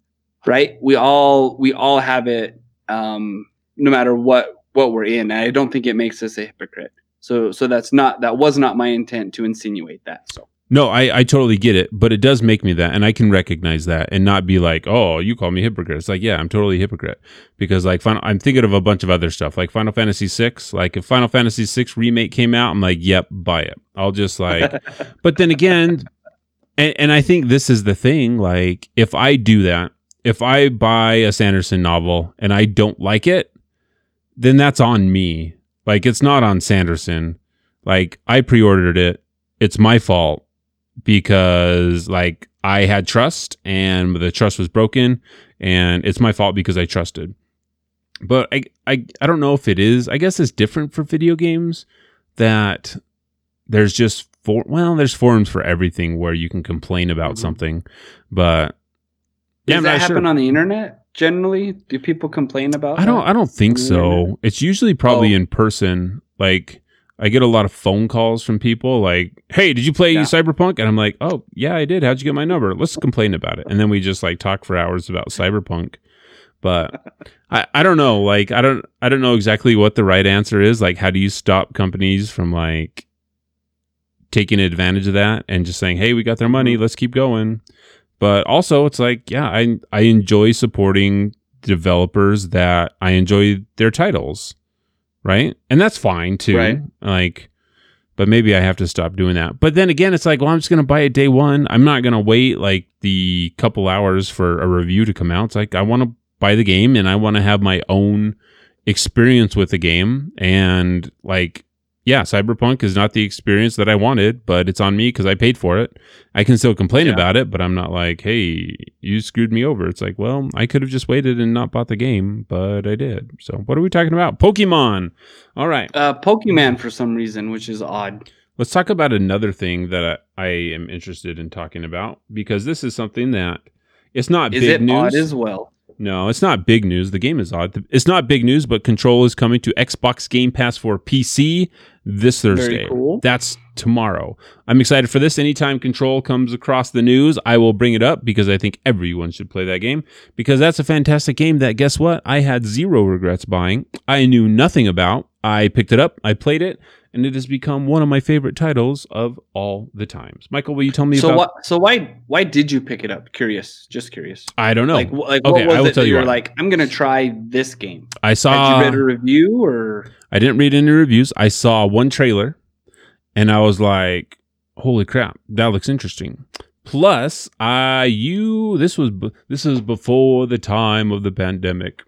right? We all we all have it, um, no matter what what we're in. And I don't think it makes us a hypocrite. So so that's not that was not my intent to insinuate that. So No, I, I totally get it, but it does make me that, and I can recognize that and not be like, oh, you call me hypocrite. It's like, yeah, I'm totally hypocrite because like Final, I'm thinking of a bunch of other stuff like Final Fantasy VI. Like if Final Fantasy VI remake came out, I'm like, yep, buy it. I'll just like, but then again, and, and I think this is the thing. Like if I do that, if I buy a Sanderson novel and I don't like it, then that's on me. Like it's not on Sanderson. Like I pre-ordered it. It's my fault because like I had trust and the trust was broken and it's my fault because I trusted. But I I I don't know if it is. I guess it's different for video games that there's just for well, there's forums for everything where you can complain about Mhm. something. But Does that happen sure. on the internet generally? Do people complain about? I don't that? I don't think so. internet? It's usually probably Oh. in person. Like I get a lot of phone calls from people like, "Hey, did you play Yeah. Cyberpunk?" And I'm like, "Oh, yeah, I did. How'd you get my number? Let's complain about it." And then we just like talk for hours about Cyberpunk. But I, I don't know. Like I don't I don't know exactly what the right answer is. Like how do you stop companies from like taking advantage of that and just saying, "Hey, we got their money. Mm-hmm. Let's keep going." But also, it's like, yeah, I I enjoy supporting developers that I enjoy their titles, right? And that's fine too. Right. Like, but maybe I have to stop doing that. But then again, it's like, well, I'm just gonna buy it day one. I'm not gonna wait like the couple hours for a review to come out. It's like I want to buy the game and I want to have my own experience with the game. And like, yeah, Cyberpunk is not the experience that I wanted, but it's on me because I paid for it. I can still complain Yeah. about it, but I'm not like, hey, you screwed me over. It's like, well, I could have just waited and not bought the game, but I did. So, what are we talking about? Pokemon. All right. Uh, Pokemon for some reason, which is odd. Let's talk about another thing that I, I am interested in talking about because this is something that it's not Is big it news. as well? No, it's not big news. The game is odd. It's not big news, but Control is coming to Xbox Game Pass for PC this Thursday. Cool. That's tomorrow. I'm excited for this. Anytime Control comes across the news, I will bring it up because I think everyone should play that game because that's a fantastic game that guess what? I had zero regrets buying. I knew nothing about. I picked it up, I played it, and it has become one of my favorite titles of all the times. Michael, will you tell me So about what? So why? Why did you pick it up? Curious, just curious. I don't know. Like, wh- like Okay, what was I will it tell that you were like? I'm gonna try this game. I saw Had you read a review or? I didn't read any reviews. I saw one trailer and I was like, holy crap, that looks interesting. Plus, I you this was this is before the time of the pandemic.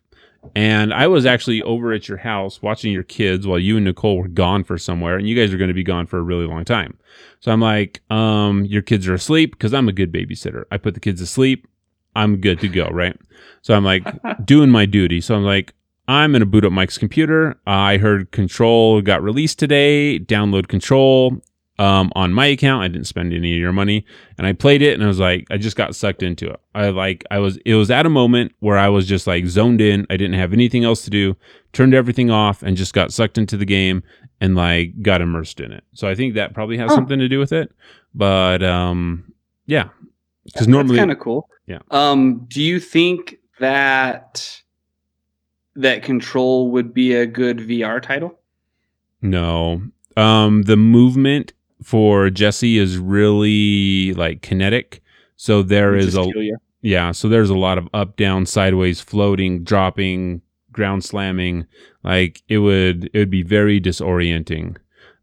And I was actually over at your house watching your kids while you and Nicole were gone for somewhere and you guys are going to be gone for a really long time. So I'm like, um your kids are asleep cuz I'm a good babysitter. I put the kids to sleep. I'm good to go, right? So I'm like doing my duty. So I'm like, I'm going to boot up Mike's computer. I heard Control got released today. Download Control um, on my account. I didn't spend any of your money, and I played it, and I was like, I just got sucked into it. I like, I was, it was at a moment where I was just like zoned in. I didn't have anything else to do. Turned everything off, and just got sucked into the game, and like got immersed in it. So I think that probably has Huh. something to do with it. But um, yeah, because normally, kind of cool. Yeah. Um, do you think that that Control would be a good VR title? No. Um the movement for Jesse is really like kinetic. So there is a yeah, so there's a lot of up down sideways floating, dropping, ground slamming. Like it would it would be very disorienting.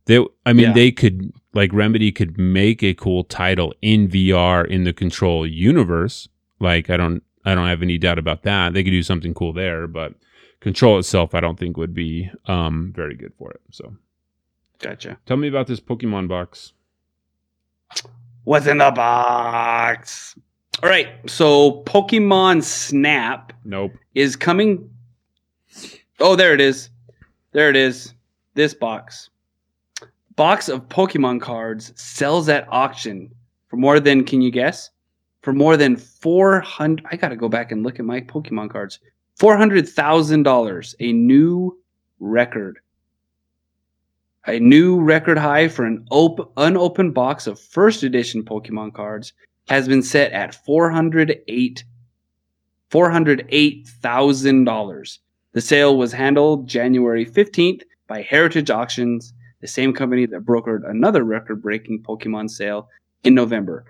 They I mean Yeah. they could like Remedy could make a cool title in VR in the control universe. Like I don't I don't have any doubt about that. They could do something cool there, but control itself I don't think would be um very good for it. So Gotcha. Tell me about this Pokemon box. What's in the box? All right. So Pokemon Snap Nope. is coming. Oh, there it is. There it is. This box. Box of Pokemon cards sells at auction for more than, can you guess? For more than 400. I got to go back and look at my Pokemon cards. $400,000. A new record. A new record high for an op- unopened box of first edition Pokemon cards has been set at 408 $408,000. The sale was handled January 15th by Heritage Auctions, the same company that brokered another record breaking Pokemon sale in November.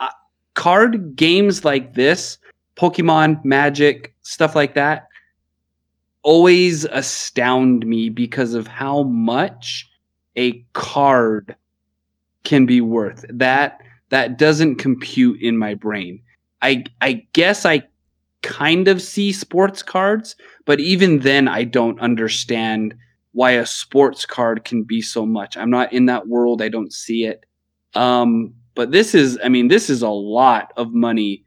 Uh, card games like this, Pokemon, Magic, stuff like that, always astound me because of how much a card can be worth. That that doesn't compute in my brain. I I guess I kind of see sports cards, but even then I don't understand why a sports card can be so much. I'm not in that world. I don't see it. Um, but this is, I mean, this is a lot of money.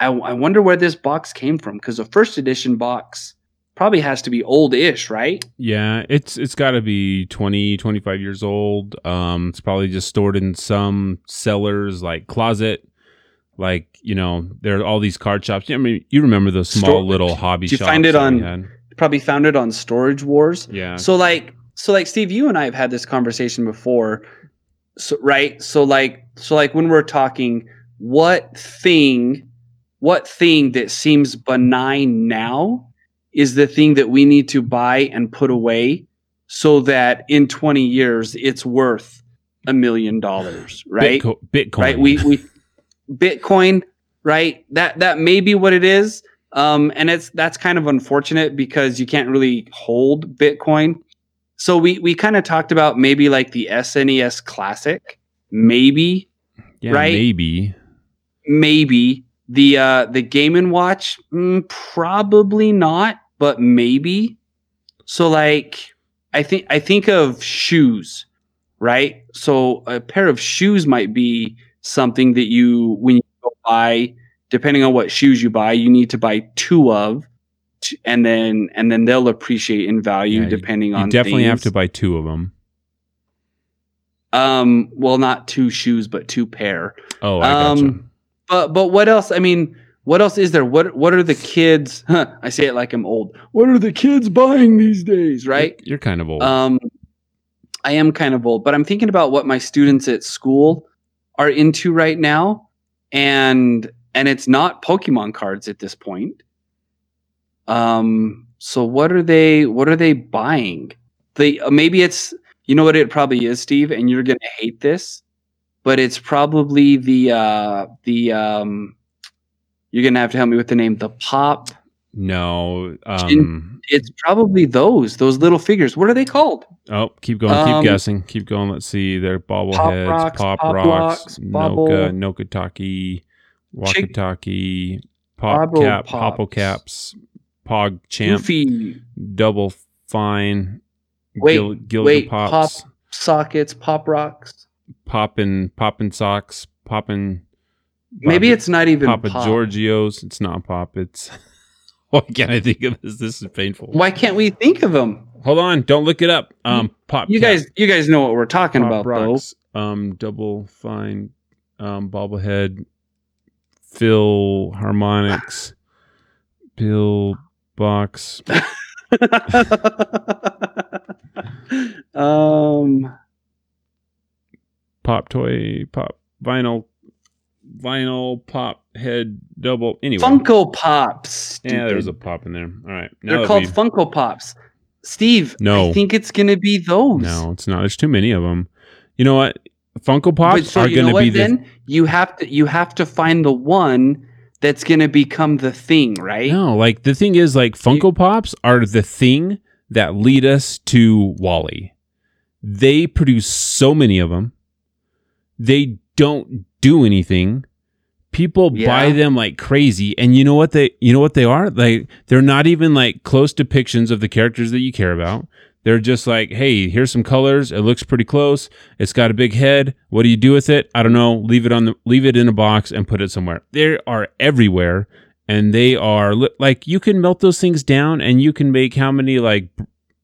I, I wonder where this box came from because the first edition box probably has to be old-ish, right? Yeah, it's it's got to be 20, 25 years old. Um, it's probably just stored in some seller's like closet. Like you know, there are all these card shops. I mean, you remember those small Store- little hobby Did you shops? find it on- Probably found it on Storage Wars. Yeah. So like so like Steve, you and I have had this conversation before. So right? So like so like when we're talking what thing what thing that seems benign now is the thing that we need to buy and put away so that in 20 years it's worth a million dollars, right? Bitco- Bitcoin. Right? We we Bitcoin, right? That that may be what it is. Um, and it's that's kind of unfortunate because you can't really hold Bitcoin. So we we kind of talked about maybe like the SNES Classic, maybe yeah, right? Maybe. maybe the uh the Game and Watch, mm, probably not, but maybe. So like I think I think of shoes, right? So a pair of shoes might be something that you when you go buy, depending on what shoes you buy, you need to buy two of, t- and then and then they'll appreciate in value Yeah, depending You on. definitely have to buy two of them. Um, well, not two shoes, but two pair. Oh, I gotcha. Um, But but what else? I mean, what else is there? What what are the kids? Huh, I say it like I'm old. What are the kids buying these days? Right? You're, you're kind of old. Um, I am kind of old, but I'm thinking about what my students at school are into right now, and and it's not Pokemon cards at this point. Um, so what are they? What are they buying? They uh, maybe it's you know what it probably is, Steve, and you're gonna hate this, but it's probably the uh the um. You're gonna have to help me with the name. The pop. no. Um, It's probably those those little figures. What are they called? oh, keep going. Um, keep guessing. Keep going. Let's see. They're bobbleheads. Rocks, Pop, Pop rocks. Rocks, Bobble- Noka. Nokataki. Wakataki. Pop cap. Pops. Hopple caps. Pog champ. Goofy Double fine. Wait, Gil- Gilga wait, pops. sockets, pop rocks. Poppin' poppin' socks. Poppin'. Maybe Papa- it's not even Papa pop. Giorgio's. It's not pop. It's. Why can't I think of this? This is painful. Why can't we think of them? Hold on, don't look it up. Um, pop. You guys, you guys know what we're talking pop about, rocks, Um, double fine, um, bobblehead, Phil harmonics, Bill box. um, pop toy, pop vinyl, vinyl pop head double. Anyway, Funko Pops. yeah, there's a pop in there. All right, now They're called we've- Funko Pops. Steve, No. I think it's gonna be those. No, it's not. There's too many of them. You know what? Funko but Pops so are you going know to what? be the. then you have to you have to find the one that's gonna become the thing, right? No, like the thing is, like Funko Pops are the thing that lead us to WALL-E. They produce so many of them. They don't do anything. People buy them like crazy, and you know what they you know what they are? Like they're not even like close depictions of the characters that you care about. They're just like, hey, here's some colors. It looks pretty close. It's got a big head. What do you do with it? I don't know. Leave it on the leave it in a box and put it somewhere. They are everywhere and they are like you can melt those things down and you can make how many like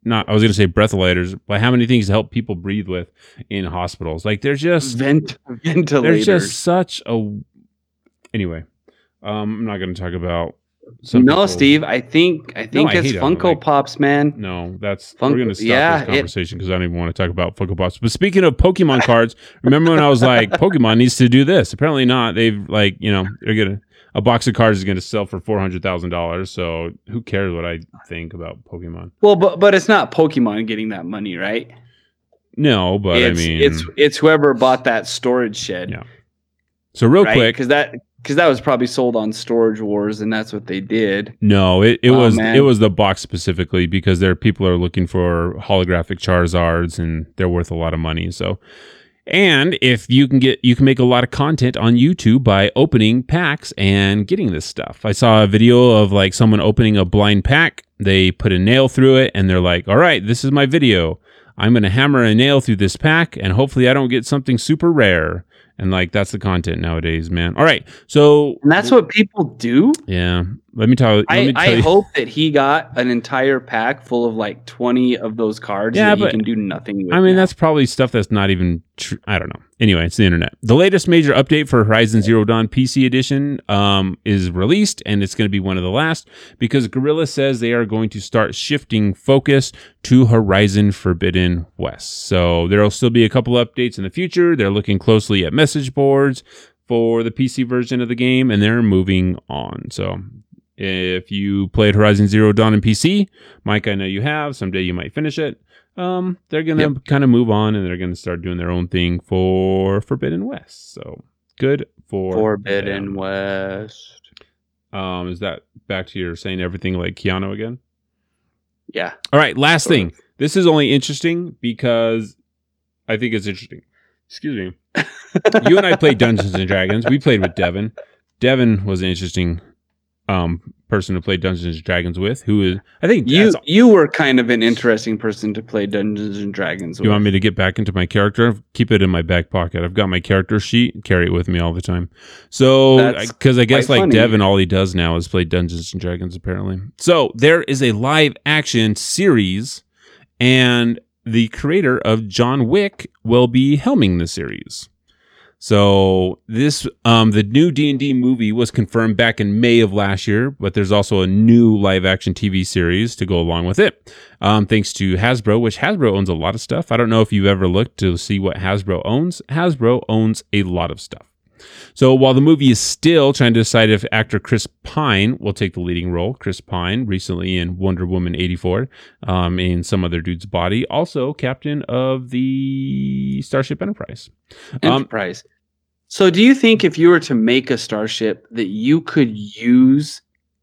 not I was going to say breathalyzers, but how many things to help people breathe with in hospitals. Like they're just Vent ventilators. they're just such a anyway. Um I'm not going to talk about some no, people- Steve. I think I think I it's it. Funko Like- Pops, man. No, that's Funko- we're going to stop yeah, this conversation because I don't even want to talk about Funko Pops. But speaking of Pokemon cards, remember when I was like, Pokemon needs to do this? Apparently not. They've like, you know, they're gonna a box of cards is going to sell for four hundred thousand dollars. So who cares what I think about Pokemon? Well, but but it's not Pokemon getting that money, right? No, but it's, I mean, it's it's whoever bought that storage shed. Yeah. so real right? quick. because that because that was probably sold on Storage Wars, and that's what they did. No, it, it Oh, was man. it was the box specifically because there are people are looking for holographic Charizards and they're worth a lot of money. So, and if you can get you can make a lot of content on YouTube by opening packs and getting this stuff. I saw a video of like someone opening a blind pack. They put a nail through it and they're like, "All right, this is my video. I'm going to hammer a nail through this pack and hopefully I don't get something super rare." And like that's the content nowadays, man. All right. So, And that's what people do. yeah, let me tell, let I, me tell I you. hope that he got an entire pack full of like twenty of those cards Yeah, that but- he can do nothing with. I mean, now. that's probably stuff that's not even true. I don't know. Anyway, it's the internet. The latest major update for Horizon Zero Dawn PC Edition um, is released, and it's going to be one of the last because Guerrilla says they are going to start shifting focus to Horizon Forbidden West. So there will still be a couple updates in the future. They're looking closely at message boards for the PC version of the game, and they're moving on. So if you played Horizon Zero Dawn in PC, Mike, I know you have. Someday you might finish it um, they're gonna kind of move on and they're gonna start doing their own thing for Forbidden West. So good for Forbidden them. West. Um, is that back to your saying everything like Keanu again? Yeah. All right, last Sort thing. This is only interesting because I think it's interesting. Excuse me. you and I played Dungeons and Dragons. We played with Devin. Devin was an interesting um person to play Dungeons and Dragons with. Who is I think You you were kind of an interesting person to play Dungeons and Dragons. You with. want me to get back into my character? Keep it in my back pocket. I've got my character sheet. Carry it with me all the time. So, because I guess like funny. Devin, all he does now is play Dungeons and Dragons. Apparently, so there is a live action series, and the creator of John Wick will be helming the series. So this, um, the new D and D movie was confirmed back in May of last year, but there's also a new live action TV series to go along with it um, thanks to Hasbro, which Hasbro owns a lot of stuff. I don't know if you've ever looked to see what Hasbro owns. Hasbro owns a lot of stuff. So while the movie is still trying to decide if actor Chris Pine will take the leading role, Chris Pine recently in Wonder Woman 84, um, in some other dude's body, also captain of the Starship Enterprise. Um, Enterprise. so, do you think if you were to make a starship that you could use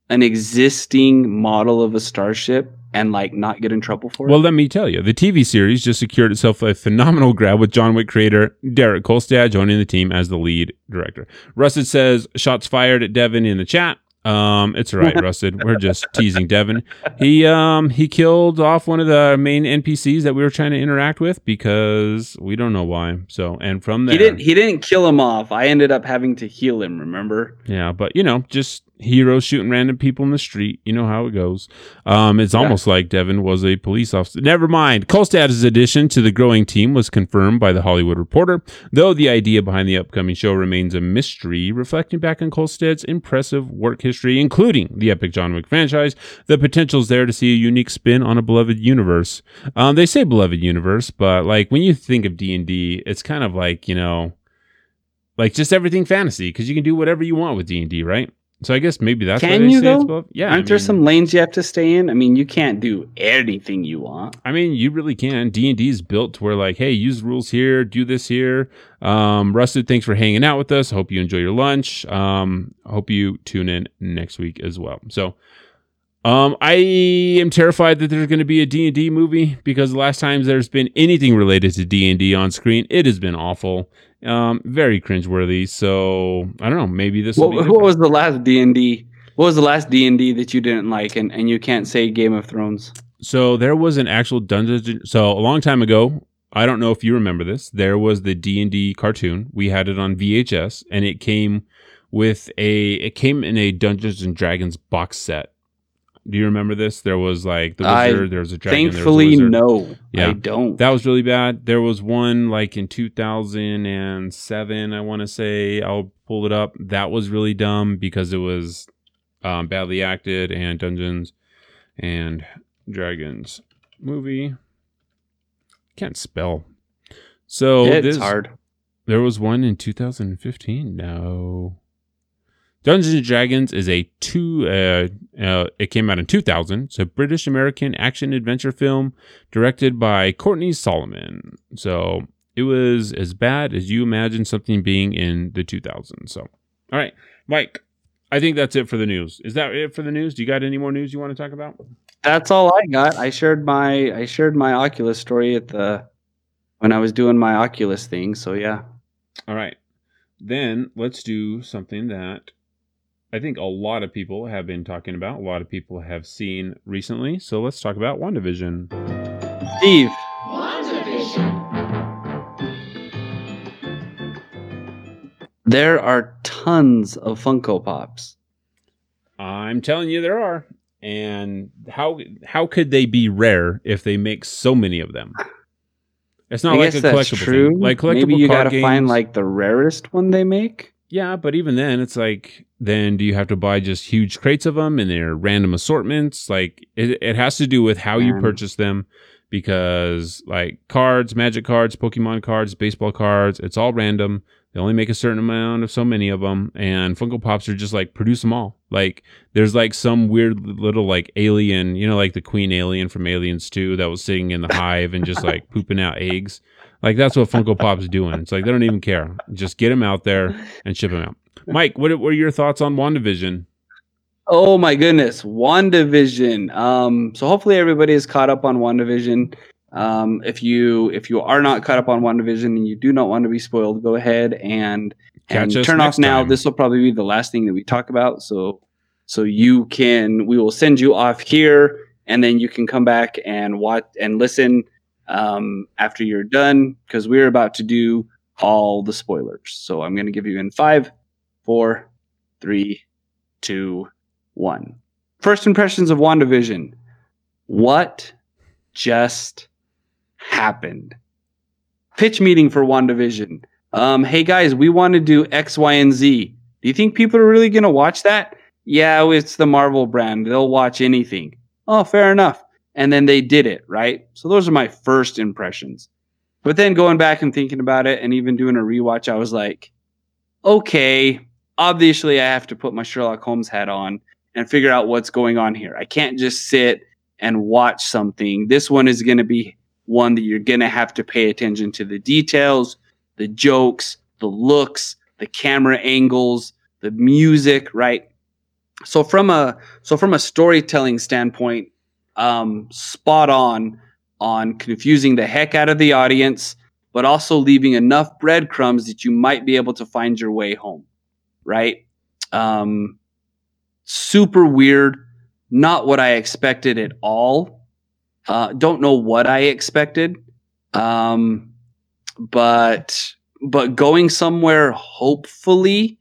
an existing model of a starship and like not get in trouble for it? Well, let me tell you, the TV series just secured itself a phenomenal grab with John Wick creator Derek Kolstad joining the team as the lead director. Rusted says, shots fired at Devin in the chat. Um, it's all right, Rusted. We're just teasing Devin. He um he killed off one of the main NPCs that we were trying to interact with because we don't know why. So and from there He didn't. He didn't kill him off. I ended up having to heal him. Remember? Yeah, but you know, just heroes shooting random people in the street. You know how it goes. Um, it's almost like Devin was a police officer. Never mind. Kolstad's addition to the growing team was confirmed by the Hollywood Reporter, though the idea behind the upcoming show remains a mystery, reflecting back on Kolstad's impressive work history, including the epic John Wick franchise. The potential's there to see a unique spin on a beloved universe. Um, they say beloved universe, but like when you think of D and D, it's kind of like you know, like just everything fantasy because you can do whatever you want with D and D, right? So I guess maybe that's Can you, though? Yeah, Aren't I there some lanes you have to stay in? I mean, you can't do anything you want. I mean, you really can. D and D is built to where like, hey, use rules here, do this here. Um, Rusted, thanks for hanging out with us. Hope you enjoy your lunch. Um, hope you tune in next week as well. So, um, I am terrified that there's going to be a D and D movie because the last times there's been anything related to D and D on screen, it has been awful. Um, very cringeworthy. So I don't know. Maybe this. will What, be what was the last D and D? What was the last D and D that you didn't like, and, and you can't say Game of Thrones? So there was an actual Dungeons. So a long time ago, I don't know if you remember this. There was the D and D cartoon. We had it on VHS, and it came with a. It came in a Dungeons and Dragons box set. Do you remember this? There was like the I- wizard. There was a dragon. Thankfully, there was a no, Yeah. I don't. That was really bad. There was one like in 2007, I want to say. I'll pull it up. That was really dumb because it was um, badly acted and Dungeons and Dragons movie. Can't spell. So it's this, hard. There was one in 2015. No. Dungeons and Dragons is a two. Uh, uh, it came out in 2000. It's a British American action adventure film directed by Courtney Solomon. So it was as bad as you imagine something being in the 2000s. So, all right, Mike. I think that's it for the news. Is that it for the news? Do you got any more news you want to talk about? That's all I got. I shared my I shared my Oculus story at the when I was doing my Oculus thing. So yeah. All right. Then let's do something that I think a lot of people have been talking about. A lot of people have seen recently. So let's talk about WandaVision. Steve. WandaVision. There are tons of Funko Pops. I'm telling you, there are. And how how could they be rare if they make so many of them? It's not I like guess a that's collectible true. thing. Like collectible Maybe you gotta find like the rarest one they make. Yeah, but even then, it's like, then do you have to buy just huge crates of them and they're random assortments? Like, it, it has to do with how you um, purchase them because, like, cards, magic cards, Pokemon cards, baseball cards, it's all random. They only make a certain amount of so many of them, and Funko Pops are just like produce them all. Like, there's like some weird little like alien, you know, like the Queen Alien from Aliens 2 that was sitting in the hive and just like pooping out eggs. Like that's what Funko Pop's doing. It's like they don't even care. Just get them out there and ship them out. Mike, what, are your thoughts on WandaVision? Oh my goodness, WandaVision. Um, so hopefully everybody is caught up on WandaVision. Um, if you if you are not caught up on WandaVision and you do not want to be spoiled, go ahead and and turn off now. time. This will probably be the last thing that we talk about. So so you can we will send you off here and then you can come back and watch and listen um, after you're done because we're about to do all the spoilers. So I'm going to give you in five, four, three, two, one. First impressions of WandaVision. What just happened? Pitch meeting for WandaVision. Um, hey guys, we want to do X, Y, and Z. Do you think people are really going to watch that? Yeah, it's the Marvel brand. They'll watch anything. Oh, fair enough. And then they did it, right? So those are my first impressions. But then going back and thinking about it and even doing a rewatch, I was like, okay, obviously I have to put my Sherlock Holmes hat on and figure out what's going on here. I can't just sit and watch something. This one is going to be one that you're going to have to pay attention to the details, the jokes, the looks, the camera angles, the music, right? So from a so from a storytelling standpoint, um, spot on on confusing the heck out of the audience, but also leaving enough breadcrumbs that you might be able to find your way home, right? Um, super weird, not what I expected at all. Uh, don't know what I expected, um, but but going somewhere hopefully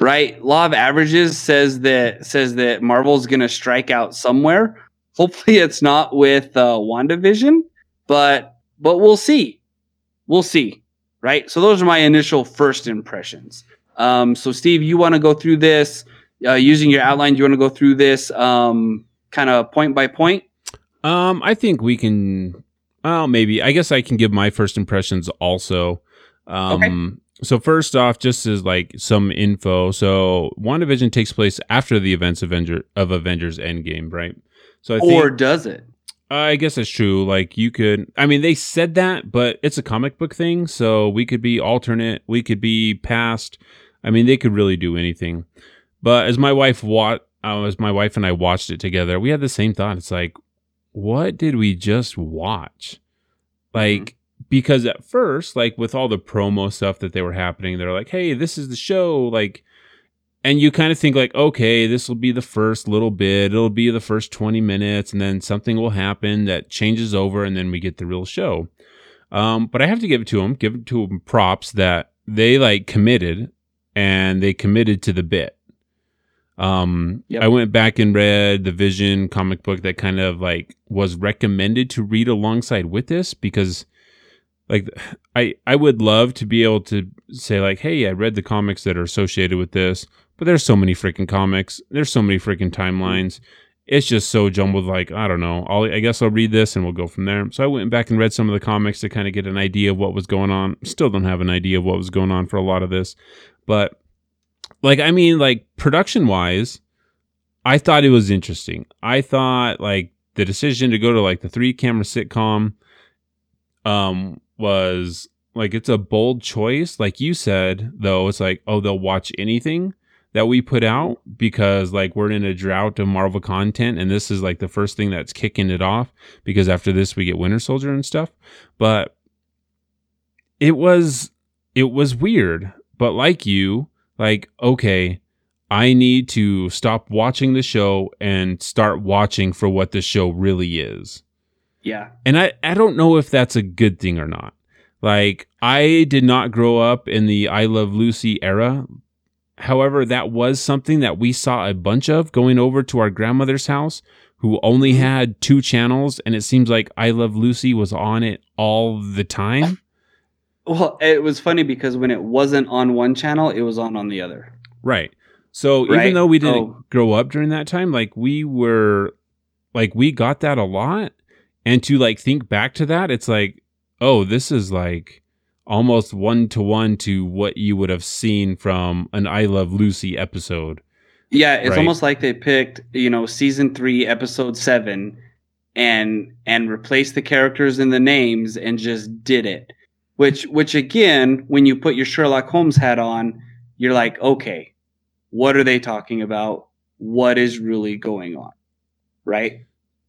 right? Law of averages says that says that marvel's going to strike out somewhere. Hopefully it's not with uh wandavision but but we'll see. We'll see right? So those are my initial first impressions um so steve you want to go through this uh, using your outline do you want to go through this um kind of point by point Um, I think we can. Well, maybe. I guess I can give my first impressions also. Um, So first off, just as like some info. So WandaVision takes place after the events of Avenger of Avengers Endgame, right? So I think or does it I guess that's true. Like you could, I mean, they said that, but it's a comic book thing, so we could be alternate, we could be past. I mean, they could really do anything. But as my wife wa- uh, as my wife and I watched it together, we had the same thought. It's like, what did we just watch? Like, because at first, like with all the promo stuff that they were happening, they're like, hey, this is the show, like and you kind of think like okay this will be the first little bit it'll be the first 20 minutes and then something will happen that changes over and then we get the real show um, but i have to give it to them give it to them props that they like committed and they committed to the bit um, Yep. i went back and read the vision comic book that kind of like was recommended to read alongside with this because like I I would love to be able to say like, hey, I read the comics that are associated with this, but there's so many freaking comics, there's so many freaking timelines. It's just so jumbled. Like I don't know. I'll, I guess I'll read this and we'll go from there. So I went back and read some of the comics to kind of get an idea of what was going on. Still don't have an idea of what was going on for a lot of this, but like I mean, like production wise, I thought it was interesting. I thought like the decision to go to like the three camera sitcom um was like it's a bold choice. Like you said, though, it's like, oh, they'll watch anything that we put out because like we're in a drought of Marvel content and this is like the first thing that's kicking it off because after this we get Winter Soldier and stuff. But it was it was weird. But like you, like, okay, I need to stop watching the show and start watching for what the show really is. Yeah. And I, I don't know if that's a good thing or not. Like, I did not grow up in the I Love Lucy era. However, that was something that we saw a bunch of going over to our grandmother's house who only mm-hmm. had two channels. And it seems like I Love Lucy was on it all the time. Well, it was funny because when it wasn't on one channel, it was on on the other. Right. So Right. even though we didn't Oh. grow up during that time, like we were, like we got that a lot. And to like think back to that, it's like, oh, this is like almost one to one to what you would have seen from an I Love Lucy episode. Yeah, it's Right. almost like they picked, you know, season three, episode seven, and and replaced the characters and the names and just did it. Which which again, when you put your Sherlock Holmes hat on, you're like, okay, what are they talking about? What is really going on? Right?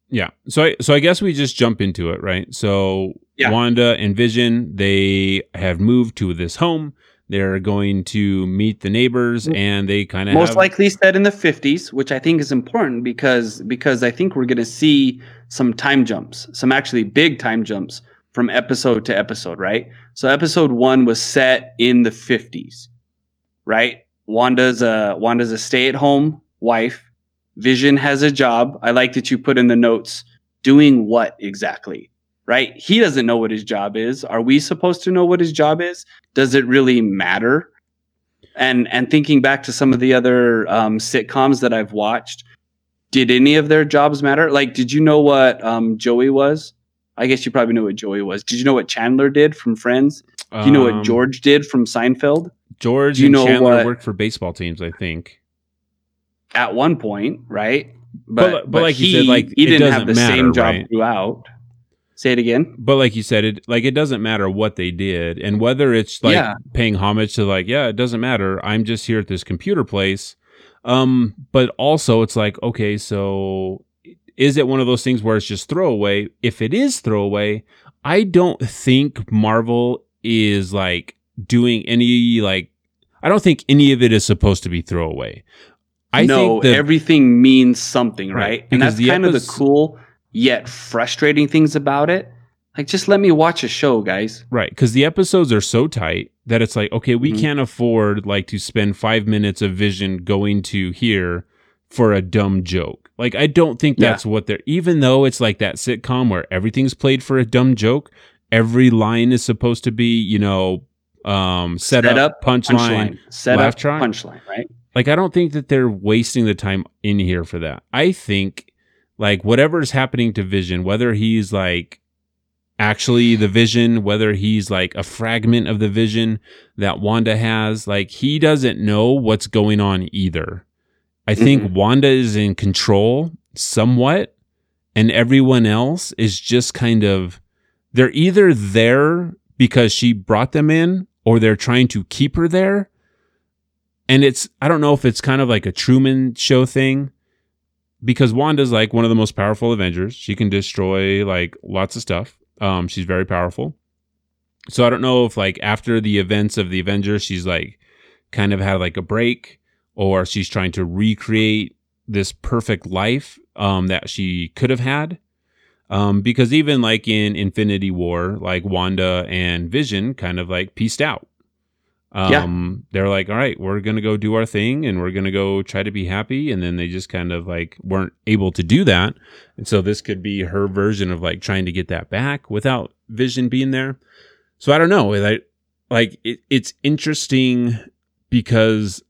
Yeah. So I, so I guess we just jump into it, right? So Yeah. Wanda and Vision, they have moved to this home. They're going to meet the neighbors mm-hmm. and they kind of Most have, likely set in the 50s, which I think is important because because I think we're going to see some time jumps, some actually big time jumps from episode to episode, right? So episode 1 was set in the 50s, right? Wanda's a Wanda's a stay-at-home wife. Vision has a job. I like that you put in the notes doing what exactly? Right? He doesn't know what his job is. Are we supposed to know what his job is? Does it really matter? and and thinking back to some of the other um, sitcoms that I've watched, did any of their jobs matter? Like, did you know what um, Joey was? I guess you probably know what Joey was. Did you know what Chandler did from Friends? Do you know um, what George did from Seinfeld? George do you and know Chandler what- worked for baseball teams, I think. At one point, right? But- but like you said, like, he it didn't doesn't have the matter, same job right? throughout. Say it again. But like you said, it like it doesn't matter what they did and whether it's like Yeah. paying homage to like, yeah, it doesn't matter. I'm just here at this computer place. Um, but also it's like, okay, so is it one of those things where it's just throwaway? If it is throwaway, I don't think Marvel is like doing any like I don't think any of it is supposed to be throwaway. I no, everything means something, Right, right? And that's kind of the cool yet frustrating things about it. Like, just let me watch a show, guys. Right, because the episodes are so tight that it's like, okay, we Mhm. can't afford like to spend five minutes of Vision going to here for a dumb joke. Like, I don't think Yeah. that's what they're. Even though it's like that sitcom where everything's played for a dumb joke, every line is supposed to be, you know, um, set, up, punchline. punchline, set laugh up, track. punchline, right? Like, I don't think that they're wasting the time in here for that. I think like whatever's happening to Vision, whether he's like actually the vision, whether he's like a fragment of the vision that Wanda has, like he doesn't know what's going on either. I think Mhm. Wanda is in control somewhat, and everyone else is just kind of they're either there because she brought them in or they're trying to keep her there. And it's I don't know if it's kind of like a Truman show thing because Wanda's like one of the most powerful Avengers. She can destroy like lots of stuff. Um, she's very powerful. So I don't know if like after the events of the Avengers, she's like kind of had like a break, or she's trying to recreate this perfect life um, that she could have had. Um, because even like in Infinity War, like Wanda and Vision kind of like pieced out. Yeah. Um, they're like, all right, we're gonna go do our thing, and we're gonna go try to be happy, and then they just kind of like weren't able to do that, and so this could be her version of like trying to get that back without Vision being there. So I don't know, like, like it, it's interesting because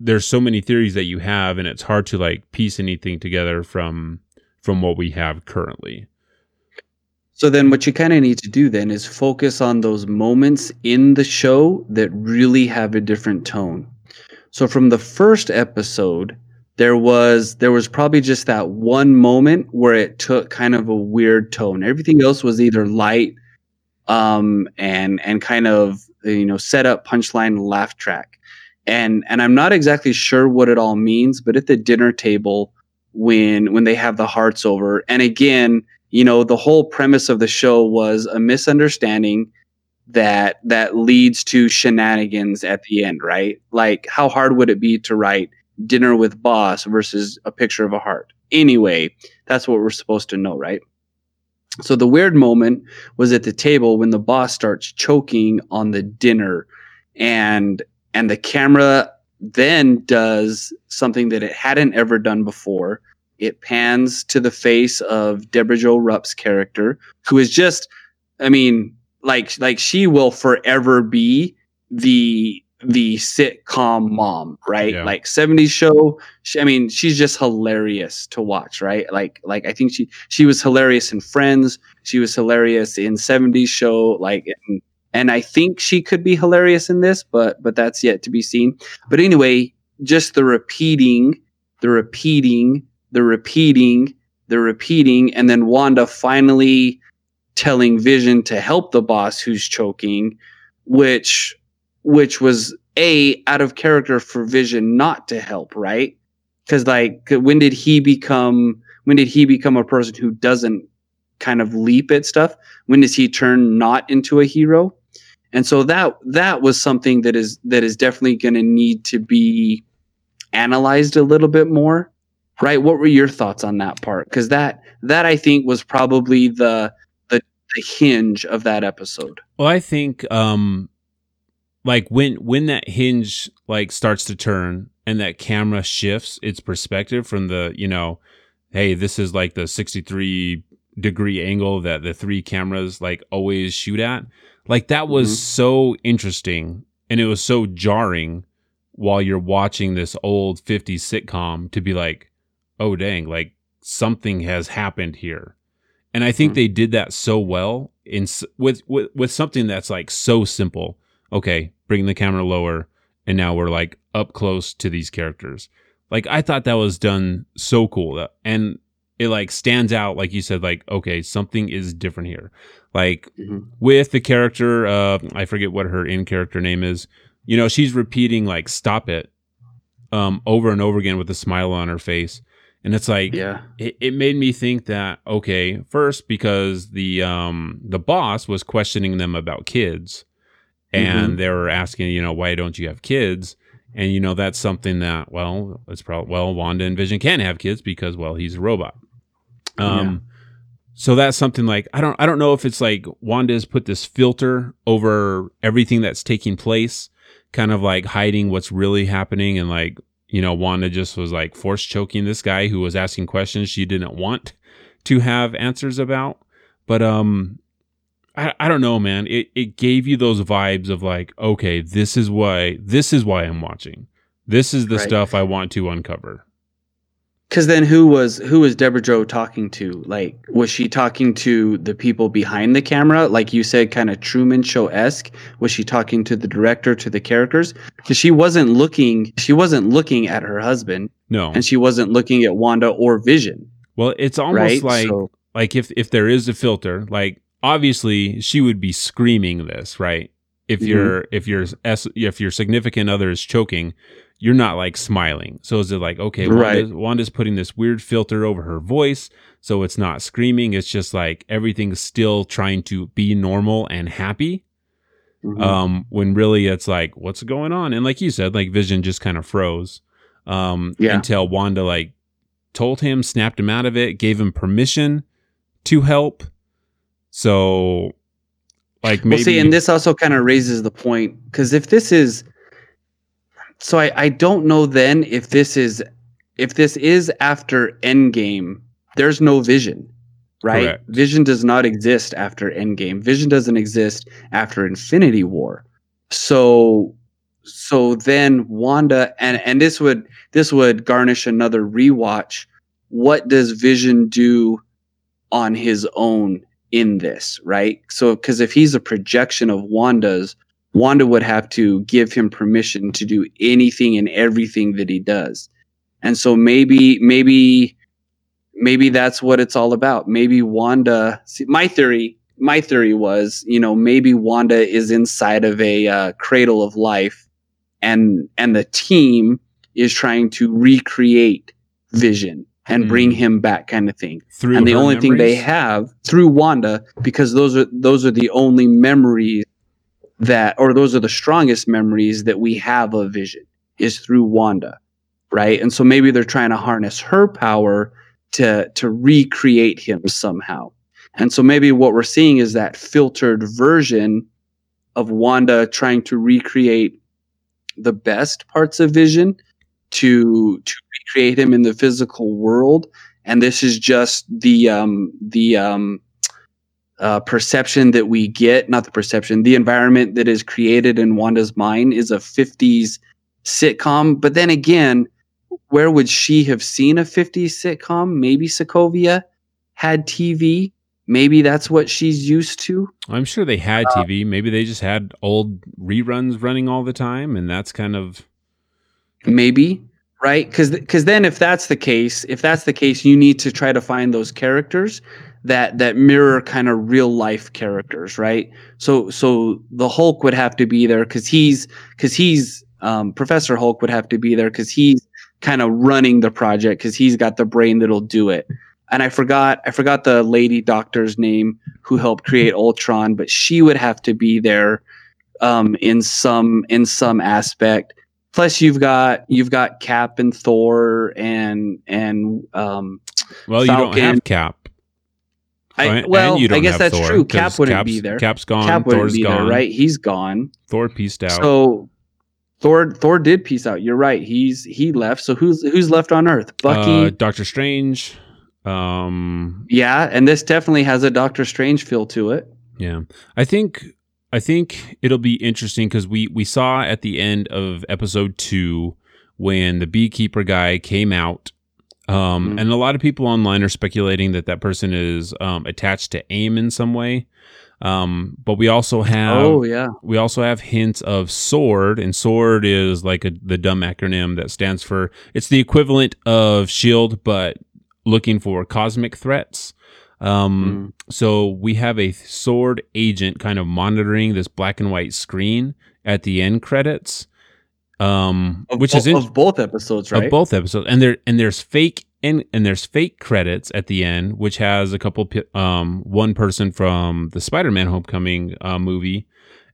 there's so many theories that you have, and it's hard to like piece anything together from from what we have currently. So then what you kind of need to do then is focus on those moments in the show that really have a different tone. So from the first episode, there was there was probably just that one moment where it took kind of a weird tone. Everything else was either light um and and kind of you know set up punchline laugh track. And and I'm not exactly sure what it all means, but at the dinner table when when they have the hearts over and again, you know, the whole premise of the show was a misunderstanding that that leads to shenanigans at the end, right? Like how hard would it be to write dinner with boss versus a picture of a heart? Anyway, that's what we're supposed to know, right? So the weird moment was at the table when the boss starts choking on the dinner and and the camera then does something that it hadn't ever done before. It pans to the face of Debra Jo Rupp's character, who is just, I mean, like like she will forever be the the sitcom mom, right? Yeah. Like 70s show. She, I mean, she's just hilarious to watch, right? Like like I think she she was hilarious in Friends. She was hilarious in 70s show like and I think she could be hilarious in this, but but that's yet to be seen. But anyway, just the repeating, the repeating, the repeating, the repeating and then Wanda finally telling Vision to help the boss who's choking, which which was a out of character for Vision not to help, right? Because like, when did he become? When did he become a person who doesn't kind of leap at stuff? When does he turn not into a hero? And so that that was something that is that is definitely going to need to be analyzed a little bit more, right? What were your thoughts on that part? Because that that I think was probably the the the hinge of that episode. Well, I think um like when when that hinge like starts to turn and that camera shifts its perspective from the, you know, hey, this is like the 63 degree angle that the three cameras like always shoot at. Like that was Mhm. so interesting and it was so jarring while you're watching this old 50s sitcom to be like, "Oh dang, like something has happened here." And I think Mhm. they did that so well in with, with with something that's like so simple. Okay, bring the camera lower, and now we're like up close to these characters. Like I thought that was done so cool, and it like stands out. Like you said, like okay, something is different here. Like Mhm. with the character, uh, I forget what her in character name is. You know, she's repeating like "stop it" um, over and over again with a smile on her face, and it's like Yeah. it, it made me think that okay first because the um the boss was questioning them about kids and they were asking you know why don't you have kids and you know that's something that well it's probably well wanda and vision can't have kids because well he's a robot um so that's something like i don't i don't know if it's like wanda's put this filter over everything that's taking place kind of like hiding what's really happening and like you know wanda just was like force choking this guy who was asking questions she didn't want to have answers about. But um I, I don't know man. It, it gave you those vibes of like okay this is why this is why i'm watching. This is the Right. stuff i want to uncover Because then who was who was Debra Jo talking to? Like, was she talking to the people behind the camera? Like you said, kind of Truman Show esque. Was she talking to the director, to the characters? Because she wasn't looking. She wasn't looking at her husband, no and she wasn't looking at Wanda or Vision. well it's almost right? like So- like if if there is a filter like obviously she would be screaming this right if Mhm. your if your s if your significant other is choking you're not like smiling so is it like okay Right. Wanda's, Wanda's putting this weird filter over her voice so it's not screaming it's just like everything's still trying to be normal and happy Mhm. um when really it's like what's going on and like you said like vision just kind of froze um Yeah. until wanda like told him snapped him out of it gave him permission to help so like maybe Well, see, and this also kind of raises the point because if this is, so I I don't know then if this is if this is after Endgame, there's no Vision, right? Correct. Vision does not exist after Endgame. Vision doesn't exist after Infinity War. So so then Wanda and and this would this would garnish another rewatch. What does Vision do on his own in this, right? So, because if he's a projection of Wanda's, Wanda would have to give him permission to do anything and everything that he does. And so maybe, maybe, maybe that's what it's all about. Maybe Wanda, see, my theory, my theory was, you know, maybe Wanda is inside of a uh, cradle of life and, and the team is trying to recreate vision and Hmm. bring him back kind of thing Through and the only thing they have through Wanda because those are those are the only memories that or those are the strongest memories that we have of Vision is through Wanda, right? And so maybe they're trying to harness her power to to recreate him somehow. And so maybe what we're seeing is that filtered version of Wanda trying to recreate the best parts of Vision to to recreate him in the physical world and this is just the um the um uh, perception that we get not the perception the environment that is created in wanda's mind is a 50s sitcom. But then again where would she have seen a 50s sitcom? Maybe sokovia had tv maybe that's what she's used to. I'm sure they had Uh, TV. Maybe they just had old reruns running all the time, and that's kind of maybe right? Because because then if that's the case if that's the case you need to try to find those characters that that mirror kind of real life characters right? So so the hulk would have to be there because he's because he's um, professor hulk would have to be there because he's kind of running the project because he's got the brain that'll do it. And i forgot i forgot the lady doctor's name who helped create ultron but she would have to be there um, in some in some aspect plus you've got you've got cap and thor and and um well, you don't have Cap. I, well And you don't i guess that's Thor, true cap wouldn't Cap's, be there Cap's gone. cap wouldn't Thor's be gone. there right he's gone Thor pieced out. so thor thor did peace out you're right he's he left so who's who's left on earth bucky Uh, Doctor Strange. Um, yeah and this definitely has a doctor strange feel to it Yeah, I think I think it'll be interesting because we we saw at the end of episode two when the beekeeper guy came out, um, Mhm. and a lot of people online are speculating that that person is um, attached to AIM in some way. Um, but we also have oh yeah we also have hints of sword and sword is like a, the dumb acronym that stands for it's the equivalent of shield but looking for cosmic threats um, so we have a sword agent kind of monitoring this black and white screen at the end credits um, of, which bo- is in, of both episodes right? of both episodes. And there and there's fake and and there's fake credits at the end which has a couple um one person from the spider-man homecoming uh, movie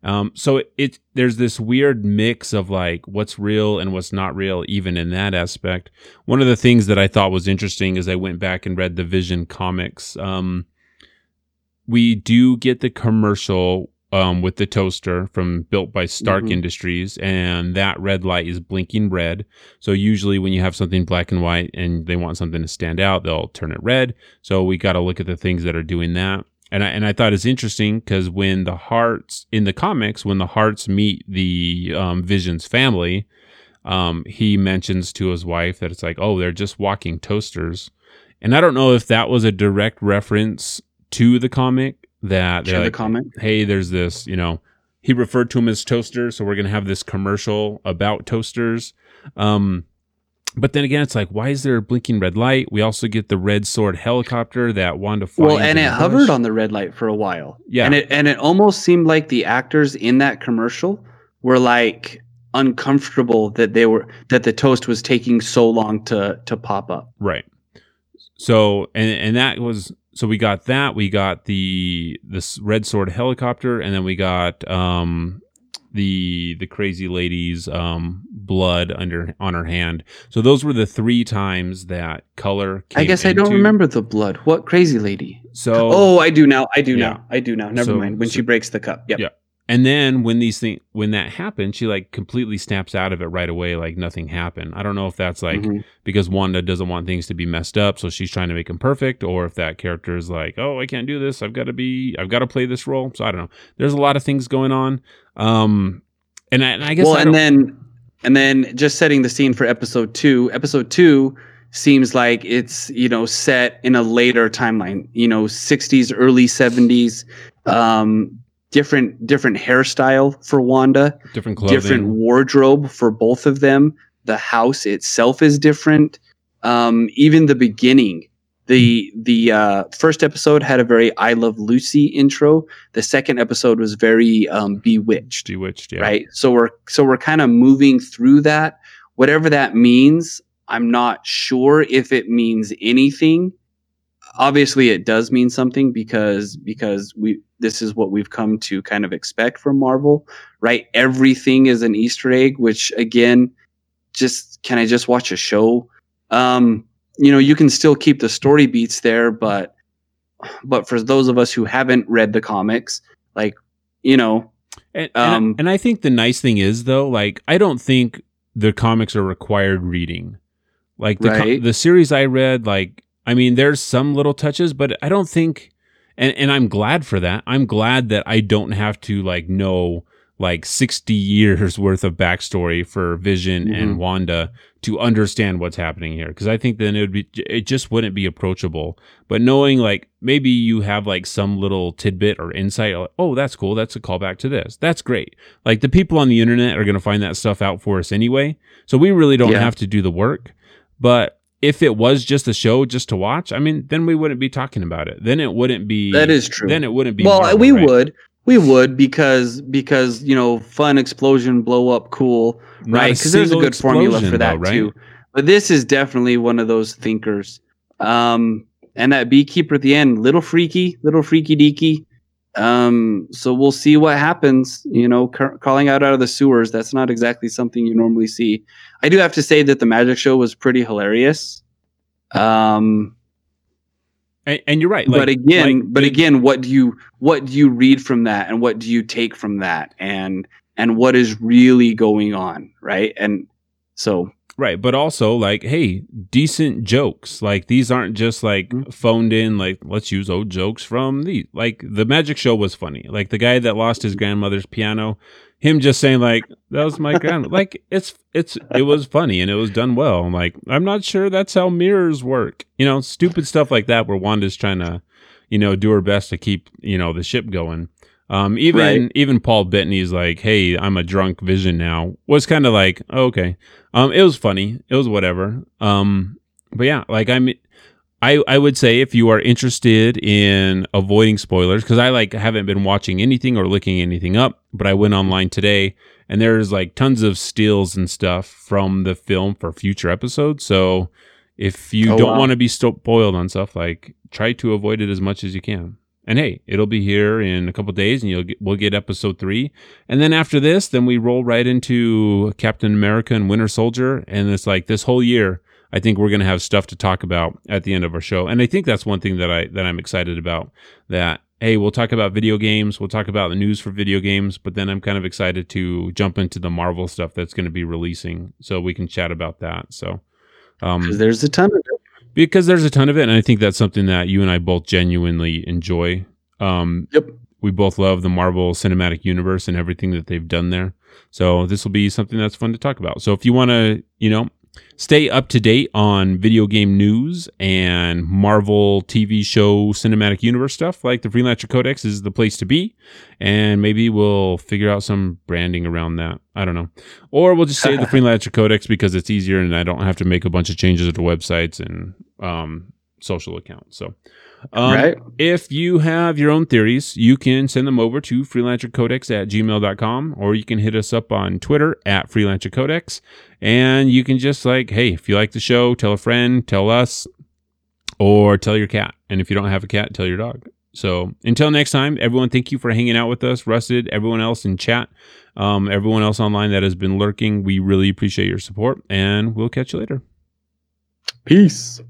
um so it, it there's this weird mix of like what's real and what's not real even in that aspect one of the things that i thought was interesting is i went back and read the vision comics um we do get the commercial um, with the toaster from built by Stark Mhm. Industries, and that red light is blinking red. So usually, when you have something black and white and they want something to stand out, they'll turn it red. So we got to look at the things that are doing that. And I, and I thought it's interesting because when the hearts in the comics, when the hearts meet the um, Vision's family, um, he mentions to his wife that it's like, oh, they're just walking toasters. And I don't know if that was a direct reference to the comic that they're the like, comment hey, there's this, you know, he referred to him as toaster, so we're gonna have this commercial about toasters. Um, but then again, it's like, why is there a blinking red light? We also get the red sword helicopter that Wanda well and it hovered on the red light for a while Yeah. and it and it almost seemed like the actors in that commercial were like uncomfortable that they were that the toast was taking so long to to pop up Right. So and and that was so we got that we got the this red sword helicopter and then we got um the the crazy lady's um blood under on her hand. So those were the three times that color. i guess i don't remember the blood what crazy lady So oh i do now i do Yeah. now i do now never So- mind when so- she breaks the cup yep Yeah. And then when these things when that happened, she like completely snaps out of it right away, like nothing happened. I don't know if that's like Mhm. because Wanda doesn't want things to be messed up, so she's trying to make them perfect, or if that character is like, oh, I can't do this, I've got to be, I've got to play this role. So I don't know. There's a lot of things going on. Um, and I, and I guess well I and then and then just setting the scene for episode two episode two seems like it's you know set in a later timeline you know 60s early 70s um different different hairstyle for Wanda, Different clothing. different wardrobe for both of them. The house itself is different. Um, even the beginning, the the uh, first episode had a very "I Love Lucy" intro. The second episode was very um, bewitched Bewitched, yeah. right so we're so we're kind of moving through that whatever that means i'm not sure if it means anything obviously it does mean something because because we this is what we've come to kind of expect from marvel right everything is an easter egg which again just can i just watch a show um you know you can still keep the story beats there but but for those of us who haven't read the comics like you know And, and, I- Um, and I think the nice thing is though, like I don't think the comics are required reading. Like the Right. the series I read, like I mean, there's some little touches, but I don't think, and and I'm glad for that. I'm glad that I don't have to like know like 60 years worth of backstory for Vision and Mhm. Wanda to understand what's happening here because I think then it would be it just wouldn't be approachable. But knowing like maybe you have like some little tidbit or insight, like, oh, that's cool. That's a callback to this. That's great. Like the people on the internet are going to find that stuff out for us anyway. So we really don't Yeah. have to do the work. But if it was just a show just to watch, I mean, then we wouldn't be talking about it. Then it wouldn't be. That is true. Then it wouldn't be. well Marvel, we right? would we would because because you know fun explosion blow up cool Not right because there's a good formula for that though, right? too but this is definitely one of those thinkers um and that beekeeper at the end little freaky little freaky deaky um so we'll see what happens you know ca- calling out out of the sewers that's not exactly something you normally see i do have to say that the magic show was pretty hilarious um And, and you're right. but again, like, but again, what do you what do you read from that, and what do you take from that, and and what is really going on, right? And so, Right, but also like, hey, decent jokes. Like these aren't just like Mhm. phoned in. Like let's use old jokes from these. Like the Magic Show was funny. Like the guy that lost his grandmother's piano, him just saying like that was my grandma. like it's it's it was funny and it was done well. I'm like I'm not sure that's how mirrors work. You know, stupid stuff like that where Wanda's trying to, you know, do her best to keep you know the ship going. Um, even Right. even Paul Bettany's like, "Hey, I'm a drunk Vision now." Was kind of like, oh, okay. Um, it was funny. It was whatever. Um, but yeah, like I'm, I I would say if you are interested in avoiding spoilers, because I like haven't been watching anything or looking anything up, but I went online today and there's like tons of stills and stuff from the film for future episodes. So if you Oh, don't wow. want to be spoiled on stuff, like try to avoid it as much as you can. And hey, it'll be here in a couple days, and you'll get, we'll get episode three. And then after this, then we roll right into Captain America and Winter Soldier, and it's like this whole year. I think we're gonna have stuff to talk about at the end of our show, and I think that's one thing that I that I'm excited about. That hey, we'll talk about video games, we'll talk about the news for video games, but then I'm kind of excited to jump into the Marvel stuff that's going to be releasing, so we can chat about that. So, um, there's a ton of it. because there's a ton of it and i think that's something that you and i both genuinely enjoy um Yep. we both love the marvel cinematic universe and everything that they've done there so this will be something that's fun to talk about so if you want to you know stay up to date on video game news and marvel tv show cinematic universe stuff like the freelancer codex is the place to be. And maybe we'll figure out some branding around that. I don't know. Or we'll just say the freelancer codex because it's easier and i don't have to make a bunch of changes to websites and um, social accounts. So um, right? if you have your own theories, you can send them over to freelancercodex at gmail.com or you can hit us up on Twitter at freelancercodex. And you can just like, hey, if you like the show, tell a friend, tell us, or tell your cat. And if you don't have a cat, tell your dog. So until next time, everyone, thank you for hanging out with us. Rusted, everyone else in chat, um, everyone else online that has been lurking, we really appreciate your support. And we'll catch you later. Peace.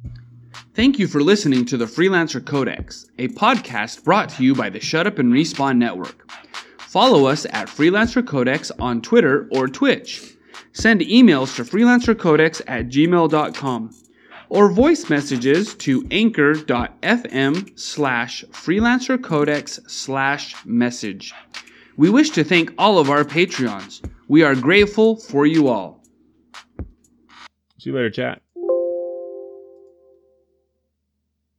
Thank you for listening to the Freelancer Codex, a podcast brought to you by the Shut Up and Respawn Network. Follow us at Freelancer Codex on Twitter or Twitch. Send emails to freelancercodex at gmail.com or voice messages to anchor.fm slash freelancercodex slash message. We wish to thank all of our Patreons. We are grateful for you all. See you later, chat.